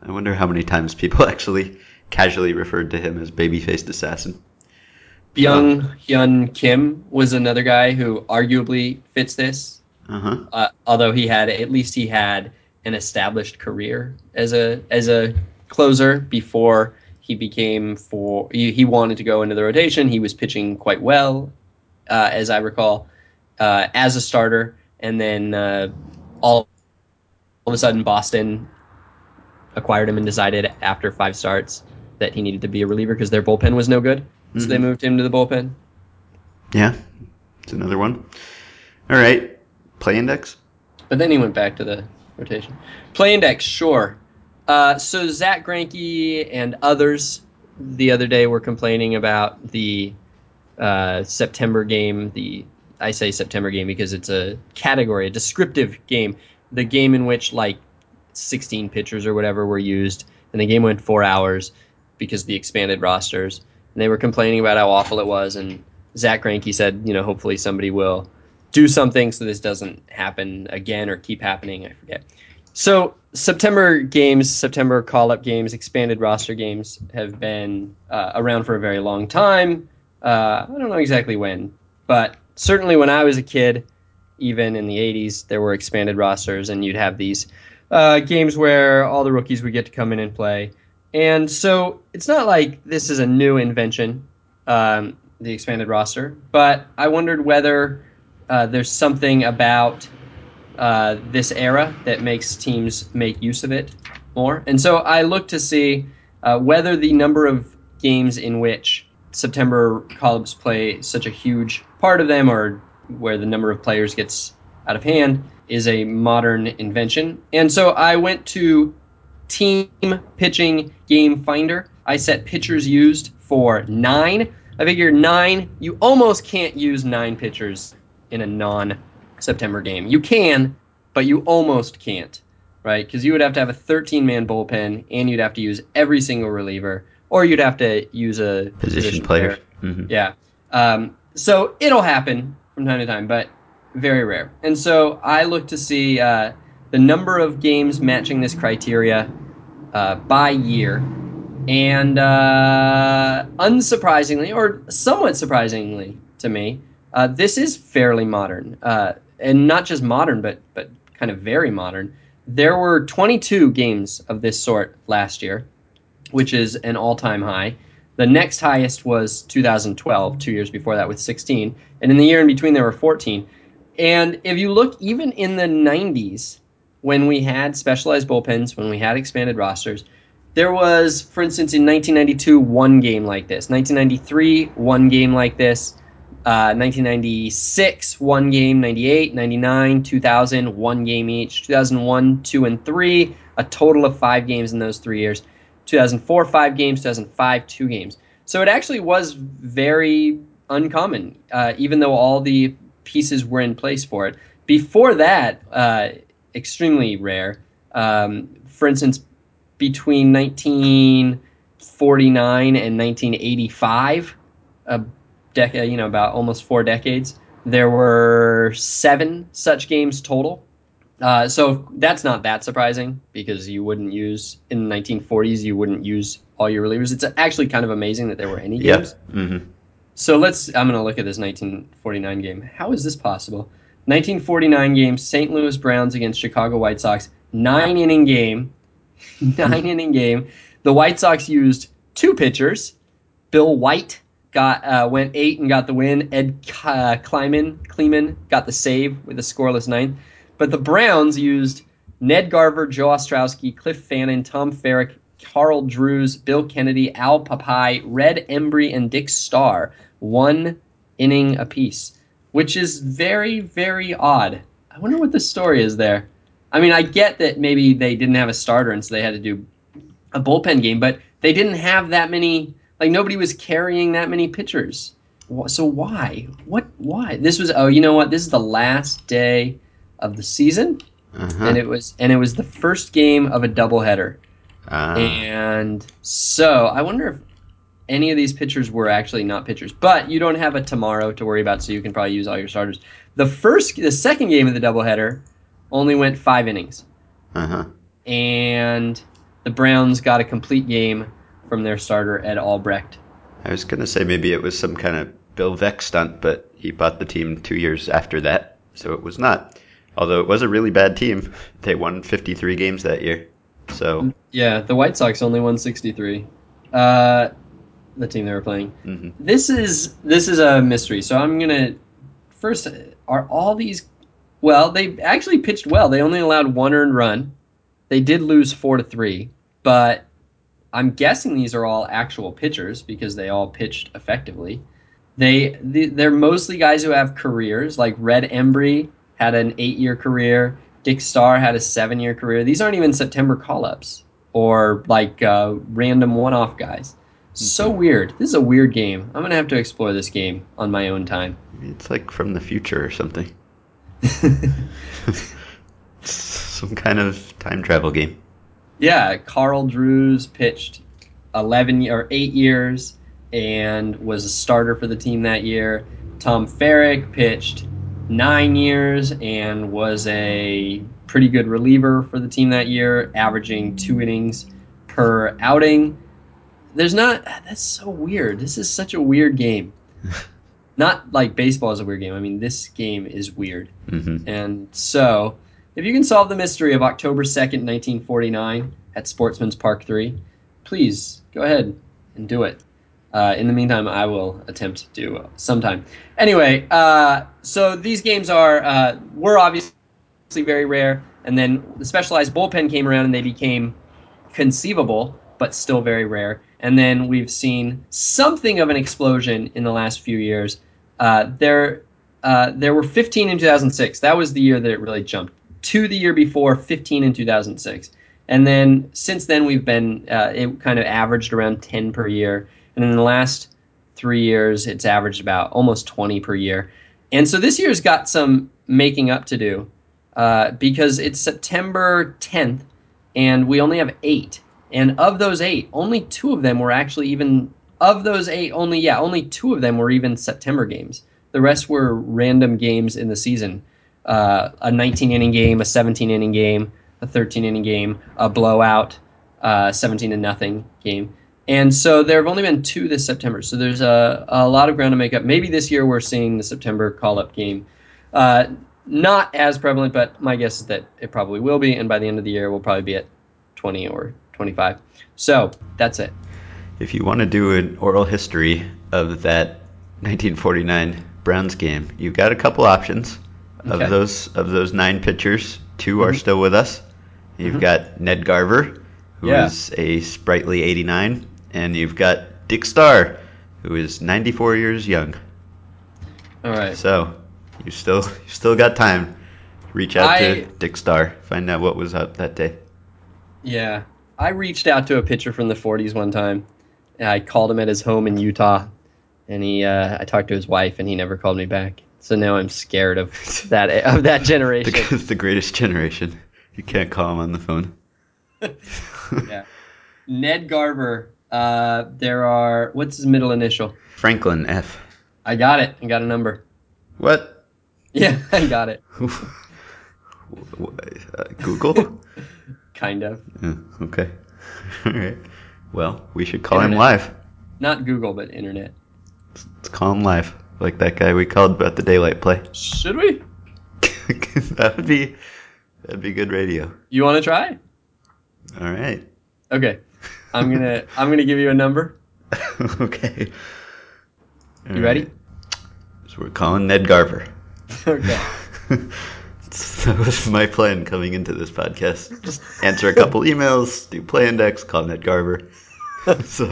I wonder how many times people actually casually referred to him as baby-faced assassin. Byung Hyun Kim was another guy who arguably fits this. Uh huh. Uh, although he had at least he had an established career as a as a closer before he became for he, he wanted to go into the rotation. He was pitching quite well, uh, as I recall, uh, as a starter, and then uh, all, all of a sudden Boston acquired him and decided after five starts that he needed to be a reliever because their bullpen was no good. So they Mhm. moved him to the bullpen. Yeah, it's another one. All right, play index. But then he went back to the rotation. Play index, sure. Uh, so Zach Greinke and others the other day were complaining about the uh, September game. The I say September game because it's a category, a descriptive game. The game in which like 16 pitchers or whatever were used, and the game went four hours because of the expanded rosters. And they were complaining about how awful it was. And Zach Greinke said, you know, hopefully somebody will do something so this doesn't happen again or keep happening. I forget. So September games, September call-up games, expanded roster games have been uh, around for a very long time. Uh, I don't know exactly when, but certainly when I was a kid, even in the '80s, there were expanded rosters, and you'd have these uh, games where all the rookies would get to come in and play. And so it's not like this is a new invention, um, the expanded roster, but I wondered whether uh, there's something about uh, this era that makes teams make use of it more. And so I looked to see uh, whether the number of games in which September call-ups play such a huge part of them, or where the number of players gets out of hand, is a modern invention. And so I went to Team Pitching Game Finder. I set pitchers used for nine. I figure nine, you almost can't use nine pitchers in a non September game. You can, but you almost can't, right? Because you would have to have a 13 man bullpen and you'd have to use every single reliever, or you'd have to use a Position player. hmm yeah. Um, so it'll happen from time to time, but very rare. And so I look to see uh, the number of games matching this criteria uh, by year. And uh, unsurprisingly, or somewhat surprisingly to me, uh, this is fairly modern. Uh, and not just modern, but, but kind of very modern. There were 22 games of this sort last year, which is an all time high. The next highest was 2012, two years before that, with 16. And in the year in between, there were 14. And if you look, even in the 90s, when we had specialized bullpens, when we had expanded rosters, there was, for instance, in 1992, one game like this. 1993, one game like this. Uh, 1996, one game. 98, 99, 2000, one game each. 2001, two and three, a total of five games in those three years. 2004, five games. 2005, two games. So it actually was very uncommon, uh, even though all the pieces were in place for it. Before that, uh, extremely rare. Um, for instance, between 1949 and 1985, a decade, you know, about almost four decades, there were seven such games total. Uh, so that's not that surprising because you wouldn't use in the 1940s you wouldn't use all your relievers. It's actually kind of amazing that there were any games. Yep. hmm So let's. I'm going to look at this 1949 game. How is this possible? 1949 game, St. Louis Browns against Chicago White Sox, nine inning game, nine inning game. The White Sox used two pitchers. Bill Wight got uh, went eight and got the win. Ed uh, Klieman got the save with a scoreless ninth. But the Browns used Ned Garver, Joe Ostrowski, Cliff Fannin, Tom Ferrick, Carl Drews, Bill Kennedy, Al Papai, Red Embree, and Dick Starr, one inning apiece, which is very, very odd. I wonder what the story is there. I mean, I get that maybe they didn't have a starter and so they had to do a bullpen game, but they didn't have that many. Like nobody was carrying that many pitchers. So why? What? Why? This was. Oh, you know what? This is the last day of the season, Uh-huh. and it was and it was the first game of a doubleheader. Ah. And so I wonder if any of these pitchers were actually not pitchers. But you don't have a tomorrow to worry about, so you can probably use all your starters. The first, the second game of the doubleheader only went five innings, uh-huh. and the Browns got a complete game from their starter Ed Albrecht. I was gonna say maybe it was some kind of Bill Veeck stunt, but he bought the team two years after that, so it was not. Although it was a really bad team, they won 53 games that year. So, Yeah, the White Sox only won 63. Uh, the team they were playing. mhm. This is this is a mystery. So I'm gonna first. Are all these? Well, they actually pitched well. They only allowed one earned run. They did lose four to three, but I'm guessing these are all actual pitchers because they all pitched effectively. They they're mostly guys who have careers. Like Red Embree had an eight-year career. Dick Starr had a seven-year career. These aren't even September call-ups or like uh, random one-off guys. So weird. This is a weird game. I'm gonna have to explore this game on my own time. it's like from the future or something. some kind of time travel game. Yeah, Carl Drews pitched 11 or 8 years and was a starter for the team that year. Tom Ferrick pitched 9 years and was a pretty good reliever for the team that year, averaging 2 innings per outing. There's not that's so weird. This is such a weird game. not like baseball is a weird game. I mean, this game is weird. hmm And so, if you can solve the mystery of October 2nd, 1949 at Sportsman's Park 3, please go ahead and do it. Uh, in the meantime, I will attempt to do sometime. Anyway, uh, so these games are uh, were obviously very rare, and then the specialized bullpen came around and they became conceivable, but still very rare. And then we've seen something of an explosion in the last few years. Uh, there, uh, there were 15 in 2006. That was the year that it really jumped. To the year before, 15 in 2006. And then since then, we've been, uh, it kind of averaged around 10 per year. And in the last three years, it's averaged about almost 20 per year. And so this year's got some making up to do uh, because it's September 10th and we only have eight. And of those eight, only two of them were actually even of those eight. Only yeah, only two of them were even September games. The rest were random games in the season. Uh, a 19 inning game, a 17 inning game, a 13 inning game, a blowout, uh, 17 to nothing game. And so there have only been two this September. So there's a, a lot of ground to make up. Maybe this year we're seeing the September call up game. Uh, not as prevalent, but my guess is that it probably will be. And by the end of the year, we'll probably be at 20 or 25. So that's it. If you want to do an oral history of that 1949 Browns game, you've got a couple options. Okay. Of those of those nine pitchers, 2 are Mhm. still with us. You've Mhm. got Ned Garver, who is Yeah. a sprightly 89, and you've got Dick Starr, who is 94 years young. All right. So you still you still got time. Reach out I- to Dick Starr. Find out what was up that day. Yeah. I reached out to a pitcher from the 40s one time. And I called him at his home in Utah, and he uh, I talked to his wife, and he never called me back. So now I'm scared of that of that generation. Because the greatest generation. You can't call him on the phone. yeah. Ned Garver. Uh, there are what's his middle initial? Franklin F. I got it. I got a number. What? Yeah, I got it. Uh, Google? Kind of. Yeah, okay. All right. Well, we should call him Internet. live. Not Google, but internet. Let's call him live, like that guy we called about the daylight play. Should we? that would be that'd be good radio. You want to try? All right. Okay. I'm gonna I'm gonna give you a number. okay. All You ready? So we're calling Ned Garver. Okay. That was my plan coming into this podcast. Just answer a couple emails, do play index, call Ned Garver. so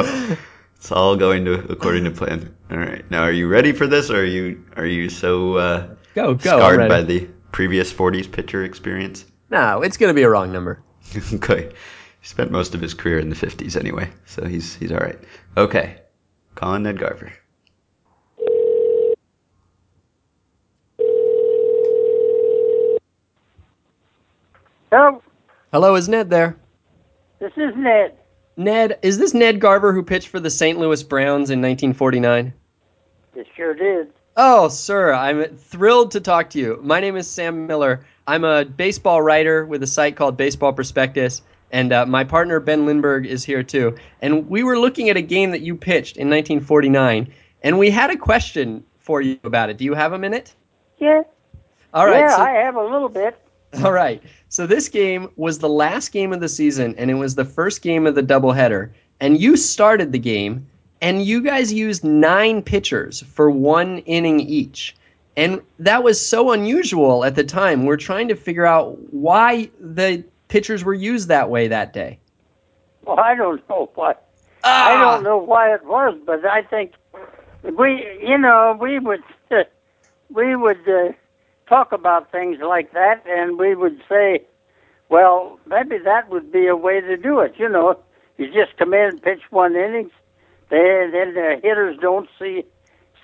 it's all going to according to plan. All right. Now, are you ready for this, or are you are you so uh, Go go. Scarred by the previous '40s pitcher experience? No, it's gonna be a wrong number. okay. He spent most of his career in the 50s anyway, so he's he's all right. Okay. Calling Ned Garver. Hello, Hello, is Ned there? this is Ned. Ned, is this Ned Garver who pitched for the St. Louis Browns in 1949? It sure did. Oh, sir, I'm thrilled to talk to you. My name is Sam Miller. I'm a baseball writer with a site called Baseball Prospectus, and uh, my partner Ben Lindbergh is here too. And we were looking at a game that you pitched in 1949, and we had a question for you about it. Do you have a minute? Yeah, All right. yeah, so- I have a little bit. All right. So this game was the last game of the season, and it was the first game of the doubleheader. And you started the game, and you guys used nine pitchers for one inning each. And that was so unusual at the time. We're trying to figure out why the pitchers were used that way that day. Well, I don't know why. Ah! I don't know why it was, but I think we, you know, we would, we would uh, talk about things like that, and we would say, well, maybe that would be a way to do it. You know, you just come in and pitch one innings, then then the hitters don't see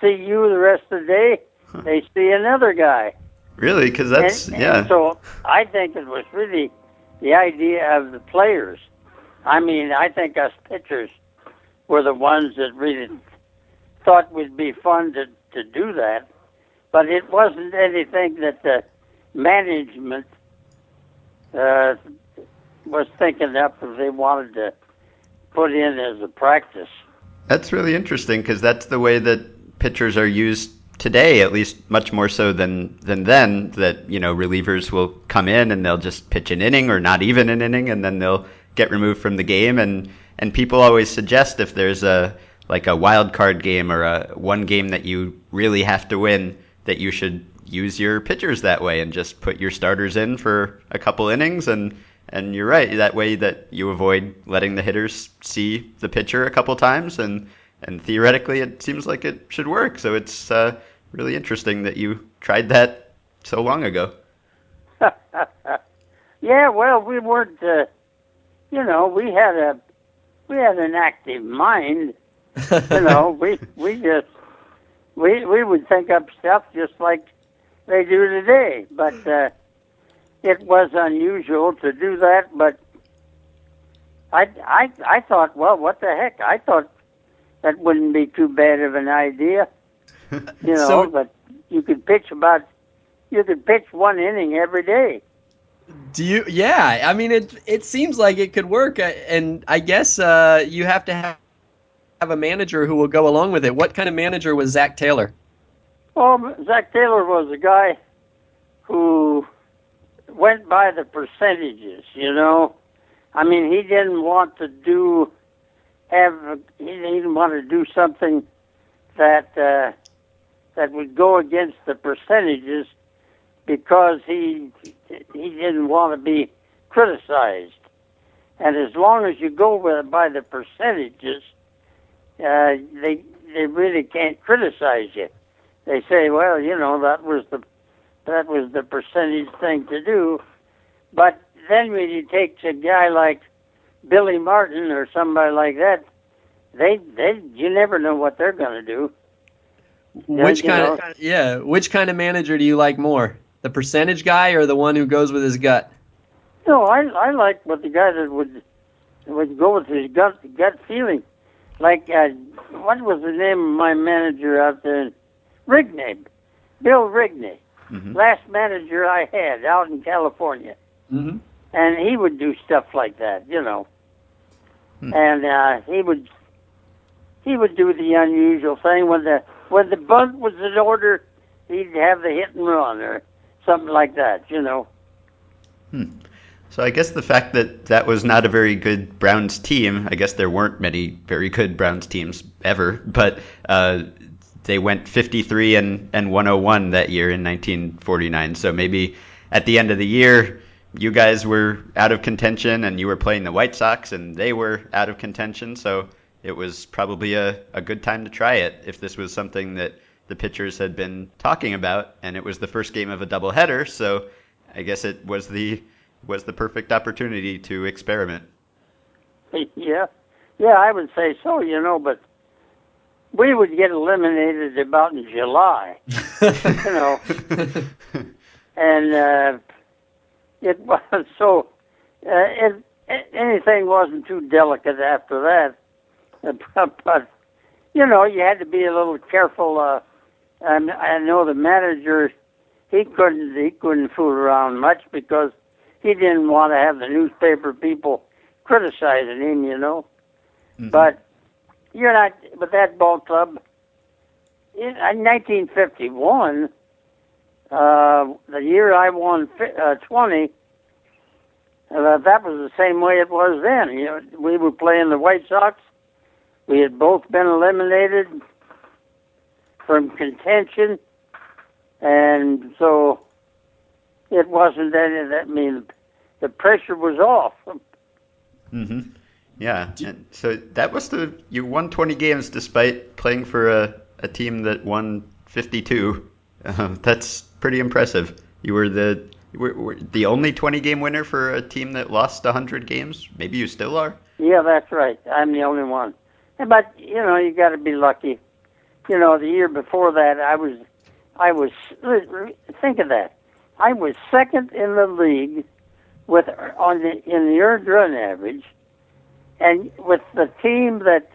see you the rest of the day. They see another guy. Really? Because that's And- and yeah. so I think it was really the idea of the players. I mean, I think us pitchers were the ones that really thought it would be fun to to do that, but it wasn't anything that the management uh, was thinking up if they wanted to put in as a practice. That's really interesting because that's the way that pitchers are used today, at least much more so than than then. That you know relievers will come in and they'll just pitch an inning or not even an inning, and then they'll get removed from the game. And and people always suggest if there's a like a wild card game or a one game that you really have to win, that you should use your pitchers that way and just put your starters in for a couple innings and and you're right that way that you avoid letting the hitters see the pitcher a couple times and and theoretically it seems like it should work so it's uh, really interesting that you tried that so long ago yeah, well, we weren't. Uh, you know, we had a we had an active mind. You know, we we just we we would think up stuff just like they do today. But uh, it was unusual to do that. But I I I thought, well, what the heck? I thought that wouldn't be too bad of an idea. You know, So- but you could pitch about you could pitch one inning every day. Do you? Yeah, I mean it. It seems like it could work, uh, and I guess uh, you have to have, have a manager who will go along with it. What kind of manager was Zach Taylor? Well, Zach Taylor was a guy who went by the percentages, you know. I mean, he didn't want to do have he didn't want to do something that uh, that would go against the percentages because he he didn't want to be criticized. And as long as you go with, by the percentages, uh, they they really can't criticize you they say, well, you know, that was the that was the percentage thing to do. But then when you take a guy like Billy Martin or somebody like that, they they you never know what they're going to do. Which you kind know. of yeah? Which kind of manager do you like more? The percentage guy or the one who goes with his gut? No, I I like what the guy that would would go with his gut gut feeling. Like uh, what was the name of my manager out there? Rigney, Bill Rigney, Mhm. last manager I had out in California, Mm-hmm. and he would do stuff like that, you know. Hmm. And uh, he would he would do the unusual thing when the when the bunt was in order, he'd have the hit and run or something like that, you know. So I guess the fact that that was not a very good Browns team, I guess there weren't many very good Browns teams ever, but uh, they went 53 and, and 101 that year in 1949. So maybe at the end of the year, you guys were out of contention and you were playing the White Sox and they were out of contention. So it was probably a, a good time to try it if this was something that the pitchers had been talking about and it was the first game of a doubleheader. So I guess it was the was the perfect opportunity to experiment. Yeah, yeah, I would say so, you know, but we would get eliminated about in July, you know, and uh, it was so. Uh, it, anything wasn't too delicate after that, but, but you know, you had to be a little careful. Uh, and I know the manager, he couldn't he couldn't fool around much because he didn't want to have the newspaper people criticizing him, you know. Mhm. But you're not. But that ball club in, in 1951, uh, the year I won uh, 20, uh, that was the same way it was then. You know, we were playing the White Sox. We had both been eliminated from contention, and so it wasn't any. That I mean, the pressure was off. hmm Yeah, and so that was the you won 20 games despite playing for a, a team that won 52. Um, that's pretty impressive. You were the you were, were the only 20 game winner for a team that lost 100 games. Maybe you still are. Yeah, that's right. I'm the only one. But you know, you got to be lucky. You know, the year before that, I was, I was. Think of that. I was second in the league with on the in the earned run average, and with the team that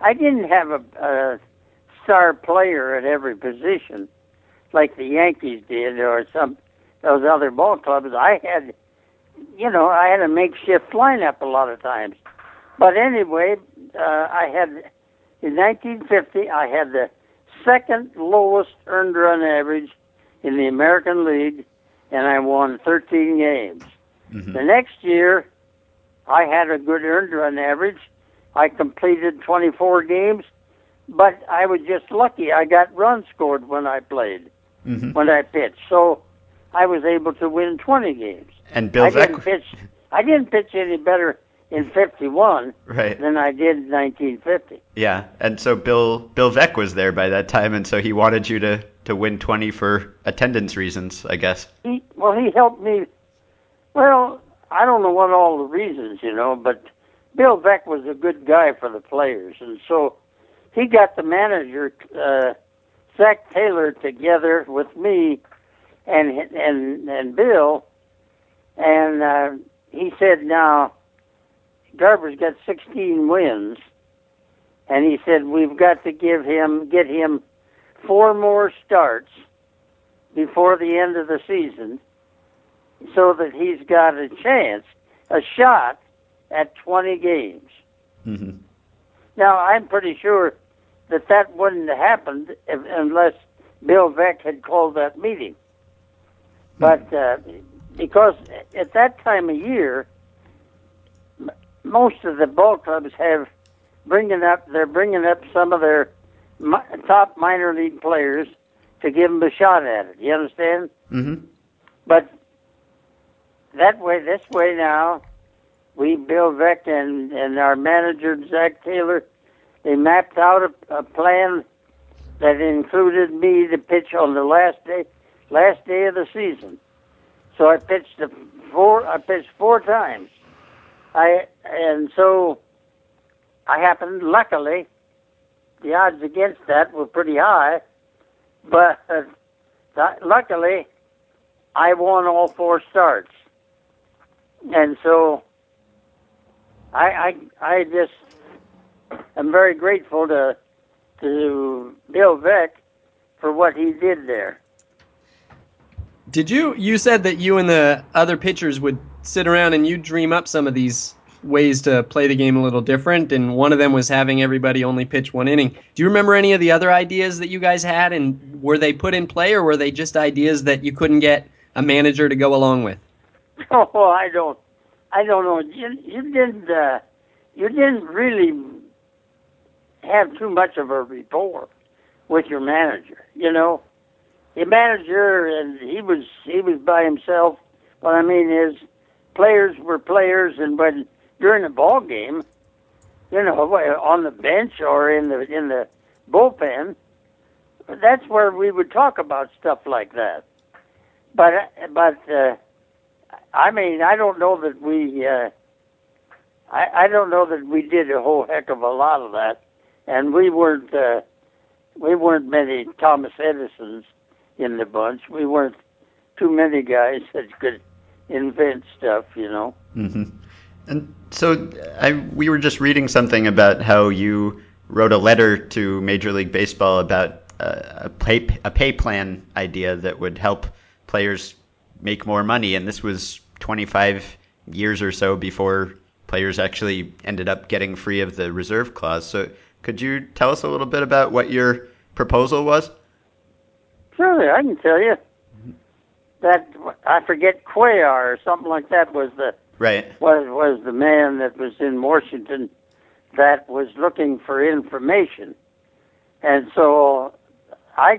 I didn't have a, a star player at every position like the Yankees did or some those other ball clubs. I had, you know, I had a makeshift lineup a lot of times. But anyway, uh, I had in 1950 I had the second lowest earned run average in the American League, and I won 13 games. Mhm. The next year, I had a good earned run average. I completed 24 games, but I was just lucky. I got runs scored when I played, Mhm. when I pitched. So I was able to win 20 games. And Bill I didn't pitch. I didn't pitch any better in 51 right? than I did in 1950. Yeah, and so Bill Bill Veeck was there by that time, and so he wanted you to to win 20 for attendance reasons, I guess. He well, he helped me. Well, I don't know what all the reasons, you know, but Bill Veeck was a good guy for the players, and so he got the manager uh, Zach Taylor together with me and and and Bill, and uh, he said, "Now, Garver's got 16 wins." And he said, "We've got to give him, get him four more starts before the end of the season so that he's got a chance, a shot at 20 games. hmm Now, I'm pretty sure that that wouldn't have happened if, unless Bill Veeck had called that meeting. But uh, because at that time of year, most of the ball clubs have bringing up, they're bringing up some of their mi- top minor league players to give them a shot at it. You understand? hmm But that way, this way now, we, Bill Veeck and, and our manager, Zach Taylor, they mapped out a, a plan that included me to pitch on the last day, last day of the season. So I pitched the four. I pitched four times. I and so I happened. Luckily, the odds against that were pretty high, but uh, luckily, I won all four starts, and so I I I just am very grateful to to Bill Veeck for what he did there. Did you? You said that you and the other pitchers would sit around and you dream up some of these ways to play the game a little different, and one of them was having everybody only pitch one inning. Do you remember any of the other ideas that you guys had, and were they put in play, or were they just ideas that you couldn't get a manager to go along with? Oh, I don't, I don't know. You, you didn't, uh, you didn't really have too much of a rapport with your manager. You know, the manager and he was he was by himself. What I mean is, players were players, and when during the ball game, you know, on the bench or in the in the bullpen, that's where we would talk about stuff like that. But but uh, I mean, I don't know that we. Uh, I I don't know that we did a whole heck of a lot of that and we weren't uh, we weren't many Thomas Edisons in the bunch. We weren't too many guys that could invent stuff, you know. Mm-hmm. And so I we were just reading something about how you wrote a letter to Major League Baseball about uh, a pay a pay plan idea that would help players make more money, and this was 25 years or so before players actually ended up getting free of the reserve clause. So could you tell us a little bit about what your proposal was? Sure, I can tell you. That I forget Celler or something like that was the right was was the man that was in Washington that was looking for information, and so I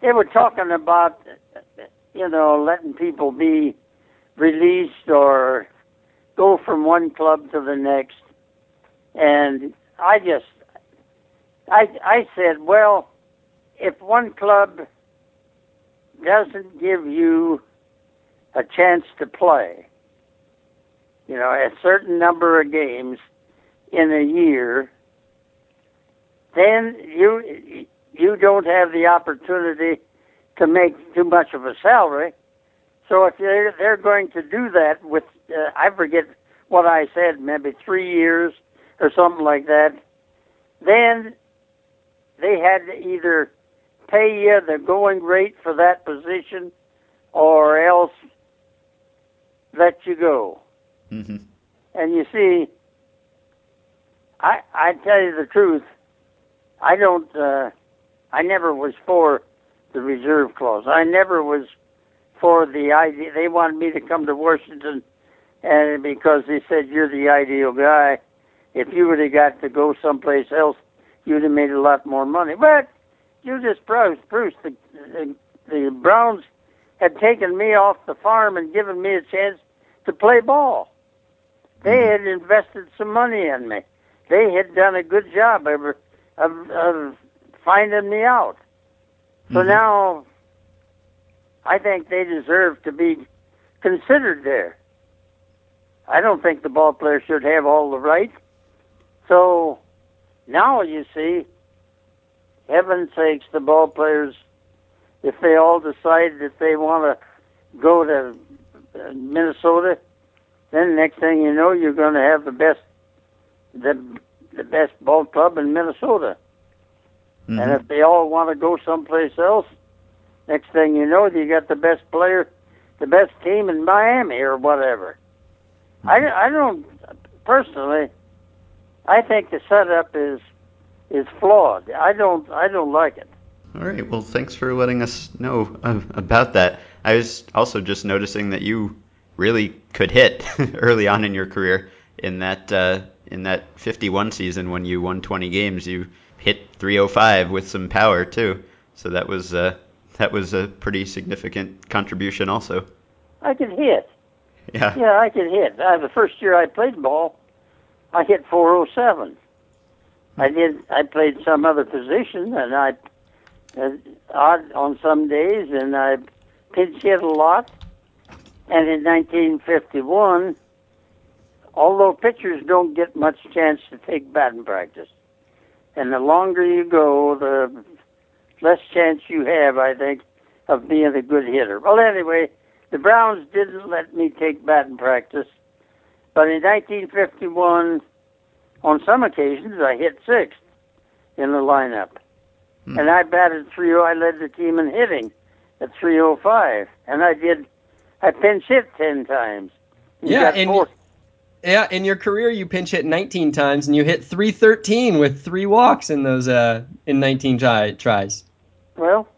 they were talking about you know letting people be released or go from one club to the next, and I just, I, I said, well, if one club doesn't give you a chance to play, you know, a certain number of games in a year, then you you don't have the opportunity to make too much of a salary. So if they're they're going to do that with, uh, I forget what I said, maybe three years or something like that, then they had to either pay you the going rate for that position or else let you go. Mm-hmm. And you see, I I tell you the truth, I don't. Uh, I never was for the reserve clause. I never was for the idea. They wanted me to come to Washington, and because they said you're the ideal guy, if you would have got to go someplace else, you'd have made a lot more money. But you just Bruce, Bruce, the, the, the Browns had taken me off the farm and given me a chance to play ball. They mm-hmm. had invested some money in me. They had done a good job of, of, of finding me out. So mm-hmm. now I think they deserve to be considered there. I don't think the ball player should have all the rights. So now you see, heaven sakes, the ball players, if they all decide that they want to go to Minnesota, then next thing you know, you're going to have the best, the the best ball club in Minnesota. Mm-hmm. And if they all want to go someplace else, next thing you know, you got the best player, the best team in Miami or whatever. I, I don't personally. I think the setup is is flawed. I don't I don't like it. All right. Well, thanks for letting us know about that. I was also just noticing that you really could hit early on in your career. In that uh, in that 51 season when you won 20 games, you hit 305 with some power too. So that was uh, that was a pretty significant contribution also. I could hit. Yeah. Yeah, I could hit. Uh, the first year I played ball, I hit 407. I did. I played some other position, and I uh, odd on some days, and I pinch hit a lot. And in 1951, although pitchers don't get much chance to take batting practice, and the longer you go, the less chance you have, I think, of being a good hitter. Well, anyway, the Browns didn't let me take batting practice, but in 1951, on some occasions, I hit sixth in the lineup. Hmm. And I batted 3 I led the team in hitting at 305. And I did, I pinch hit 10 times. You Yeah, and four- Yeah, in your career you pinch hit 19 times and you hit 313 with three walks in those uh in 19 try- tries. Well,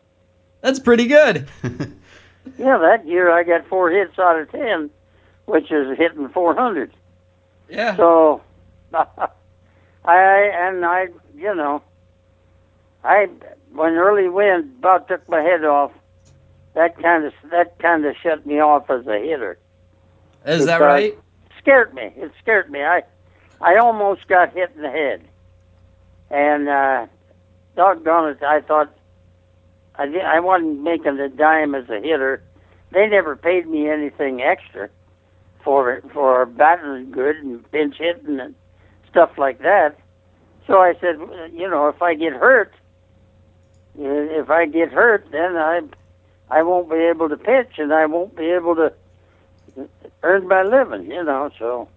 That's pretty good. yeah, that year I got four hits out of 10, which is hitting 400. Yeah. So, I and I, you know, I when Early Wynn about took my head off. That kind of that kind of shut me off as a hitter. Is that right? Scared me. It scared me. I I almost got hit in the head, and uh, doggone it, I thought I di- I wasn't making a dime as a hitter. They never paid me anything extra for for batting good and pinch hitting and stuff like that. So I said, you know, if I get hurt, eh, if I get hurt, then I I won't be able to pitch and I won't be able to earn my living. You know, so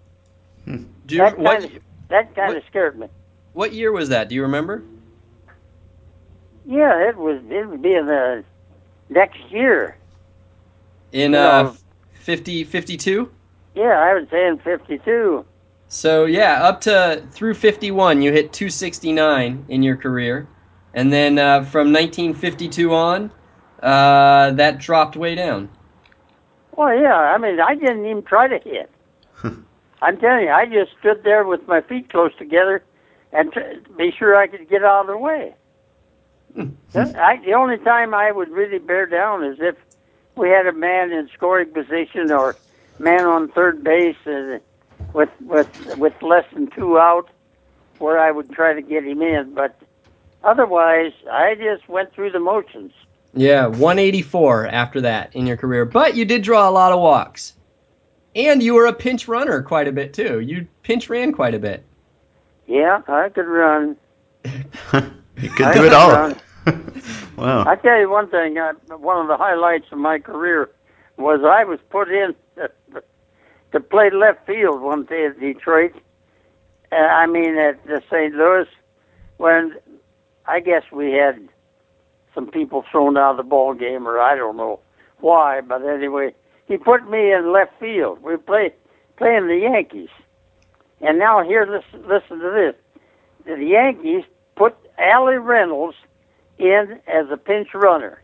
hmm. Do you, that what kind of that kind what- of scared me. what year was that? Do you remember? Yeah, it was it would be in the next year. In uh 50 52? Yeah, I was saying fifty-two. So yeah, up to through 51 you hit 269 in your career. And then uh, from 1952 on, uh, that dropped way down. Well, yeah, I mean, I didn't even try to hit. I'm telling you, I just stood there with my feet close together and tr- be sure I could get out of the way. I, the only time I would really bear down is if we had a man in scoring position or man on third base uh, with with with less than two out, where I would try to get him in. But otherwise, I just went through the motions. Yeah, 184 after that in your career. But you did draw a lot of walks. And you were a pinch runner quite a bit too. You pinch ran quite a bit. Yeah, I could run. you could do it all. run. wow. I tell you one thing. Uh, one of the highlights of my career was I was put in to play left field one day at Detroit. Uh, I mean at the St. Louis, when I guess we had some people thrown out of the ball game, or I don't know why, but anyway, he put me in left field. We play playing the Yankees, and now here, listen, listen to this: the Yankees Allie Reynolds in as a pinch runner.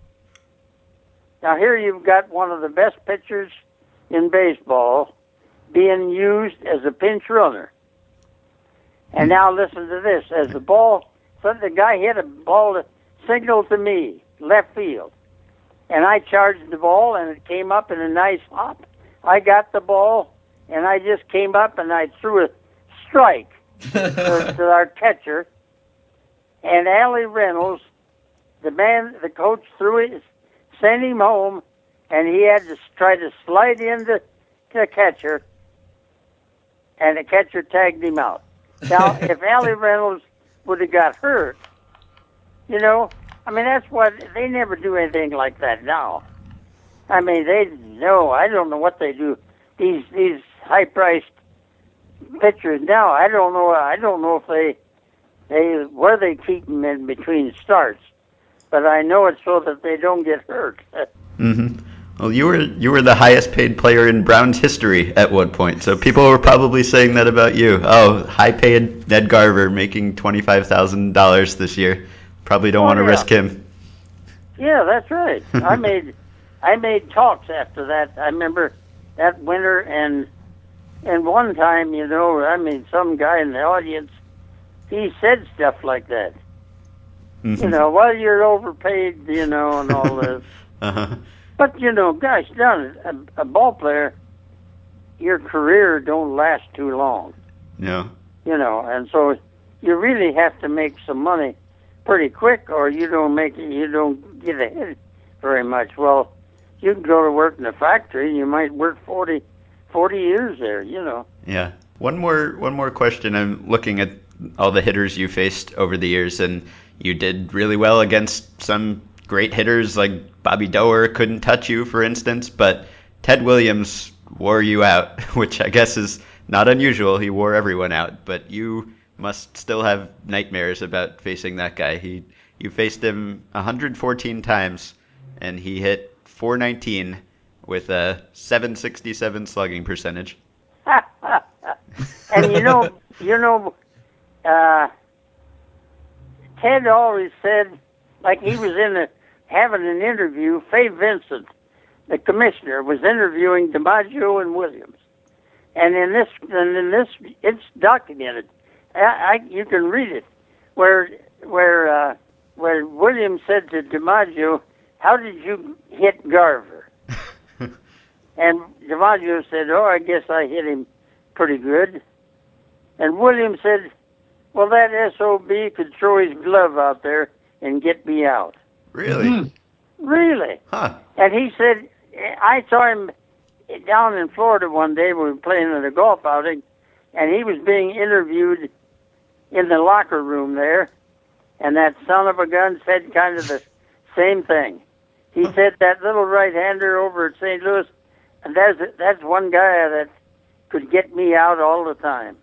Now here you've got one of the best pitchers in baseball being used as a pinch runner. And now listen to this: as the ball, the guy hit a ball to signal to me left field, and I charged the ball, and it came up in a nice hop. I got the ball, and I just came up and I threw a strike to, to our catcher, and Allie Reynolds, the man, the coach threw it, sent him home, and he had to try to slide into the catcher, and the catcher tagged him out. Now, if Allie Reynolds would have got hurt, you know, I mean, that's what they never do anything like that now. I mean, they no, I don't know what they do. These these high priced pitchers now, I don't know. I don't know if they they where they keep them in between starts, but I know it's so that they don't get hurt. mm-hmm. Well, you were you were the highest paid player in Browns history at one point, so people were probably saying that about you. Oh, high paid Ned Garver making twenty five thousand dollars this year. Probably don't Oh, want to yeah. risk him. Yeah, that's right. I made I made talks after that. I remember that winter and and one time, you know, I mean, some guy in the audience, he said stuff like that. Mhm. You know, well, you're overpaid, you know, and all this. Uh-huh. But you know, gosh darn it, a, a ball player, your career don't last too long. No. You know, and so you really have to make some money pretty quick, or you don't make it. You don't get ahead very much. Well, you can go to work in a factory, and you might work 40, 40 years there. You know. Yeah. One more one more question. I'm looking at all the hitters you faced over the years, and you did really well against some great hitters like Bobby Doerr couldn't touch you, for instance, but Ted Williams wore you out, which I guess is not unusual. He wore everyone out, but you must still have nightmares about facing that guy. He you faced him 114 times, and he hit 419 with a 767 slugging percentage. and you know, you know, uh, Ted always said, like he was in a, having an interview. Fay Vincent, the commissioner, was interviewing DiMaggio and Williams, and in this, and in this, it's documented. I, I you can read it, where where uh, where Williams said to DiMaggio, "How did you hit Garver?" and DiMaggio said, "Oh, I guess I hit him pretty good." And Williams said, "Well, that sob could throw his glove out there and get me out." Really? Hmm. Really? Huh. And he said, I saw him down in Florida one day. When we were playing at a golf outing, and he was being interviewed in the locker room there. And that son of a gun said kind of the same thing. He said that little right-hander over at St. Louis, and that's that's one guy that could get me out all the time.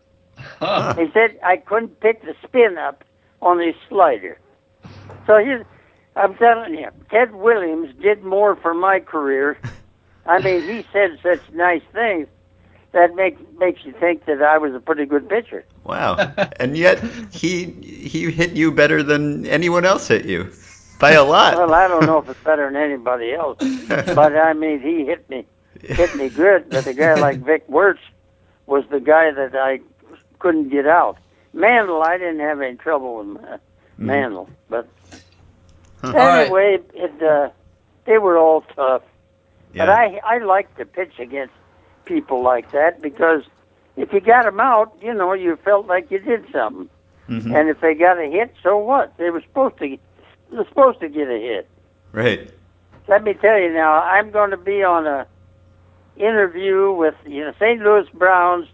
Huh. He said I couldn't pick the spin up on his slider. So he's, I'm telling you, Ted Williams did more for my career. I mean, he said such nice things that makes makes you think that I was a pretty good pitcher. Wow. and yet he he hit you better than anyone else hit you by a lot. Well, I don't know if it's better than anybody else, but I mean, he hit me hit me good. But a guy like Vic Wertz was the guy that I couldn't get out. Mandel, I didn't have any trouble with uh, Mandel, but All right. anyway, it uh, they were all tough. But I I like to pitch against people like that because if you got them out, you know, you felt like you did something. Mhm. And if they got a hit, so what? They were supposed to they're supposed to get a hit. Right. Let me tell you now, I'm going to be on a interview with you know St. Louis Browns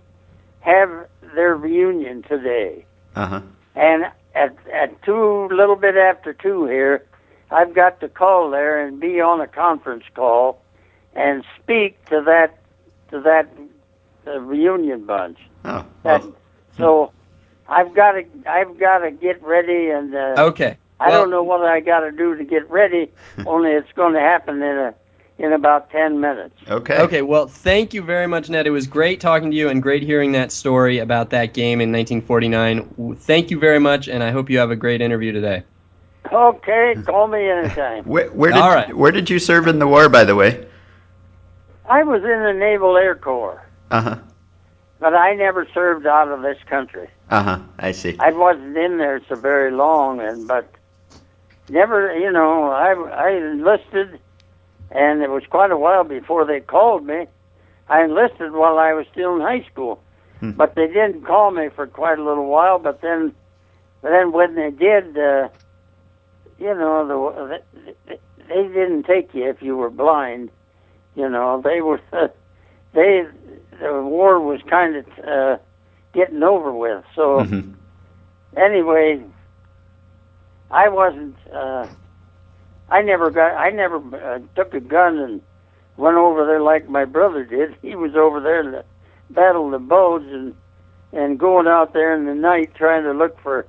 have their reunion today. Uh huh. And at at two, little bit after two here, I've got to call there and be on a conference call and speak to that to that uh, reunion bunch. Oh. That, Well, so I've got to I've got to get ready and uh, Okay. I Well- don't know what I got to do to get ready. only it's going to happen in a in about ten minutes. okay. Okay, well, thank you very much, Ned. It was great talking to you and great hearing that story about that game in 1949. Thank you very much, and I hope you have a great interview today. Okay, call me anytime. Where, where did All right. where did you serve in the war, by the way? I was in the Naval Air Corps, Uh huh. but I never served out of this country. Uh huh. I see. I wasn't in there so very long, and but never, you know, I I enlisted, and it was quite a while before they called me. I enlisted while I was still in high school, Hmm. but they didn't call me for quite a little while. But then, but then when they did, uh, you know, the they didn't take you if you were blind. You know, they were they the war was kind of uh, getting over with, so Mhm. anyway, I wasn't. Uh, I never got. I never uh, took a gun and went over there like my brother did. He was over there in the Battle of the Bulge and and going out there in the night trying to look for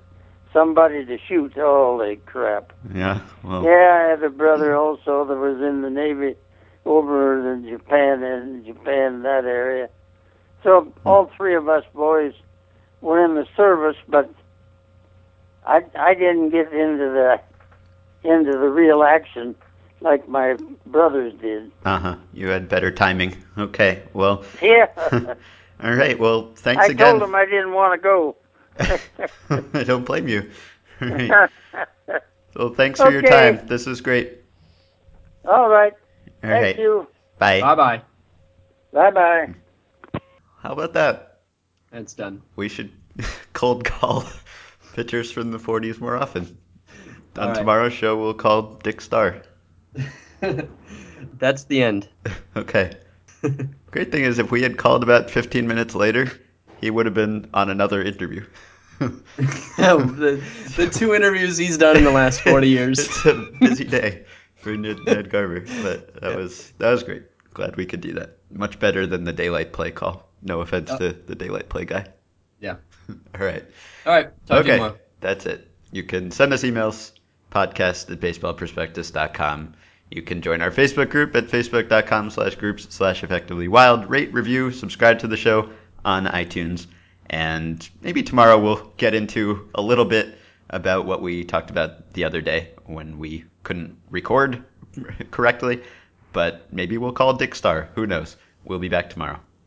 somebody to shoot. Holy crap! Yeah. Well. Yeah, I had a brother also that was in the Navy over in Japan in Japan that area. So all three of us boys were in the service, but I I didn't get into the into the real action like my brothers did. Uh huh. You had better timing. Okay. Well. Yeah, All right. Well. Thanks I again. told them I didn't want to go. I don't blame you. All right. Well, thanks for your time. This was great. all right, All thank right. you. Bye. Bye bye. Bye bye. How about that? That's done. We should cold call pitchers from the 40s more often. On right. tomorrow's show, we'll call Dick Starr. That's the end. Okay. Great thing is, if we had called about 15 minutes later, he would have been on another interview. the, the two interviews he's done in the last 40 years. it's a busy day for Ned, Ned Garver, but that was that was great. Glad we could do that. Much better than the daylight play call. No offense uh, to the daylight play guy. Yeah. All right. All right. Talk to you okay. That's it. You can send us emails, podcast at baseballprospectus.com. You can join our Facebook group at facebook.com slash groups slash effectively wild. Rate, review, subscribe to the show on iTunes. And maybe tomorrow we'll get into a little bit about what we talked about the other day when we couldn't record correctly. But maybe we'll call Dick Starr. Who knows? We'll be back tomorrow.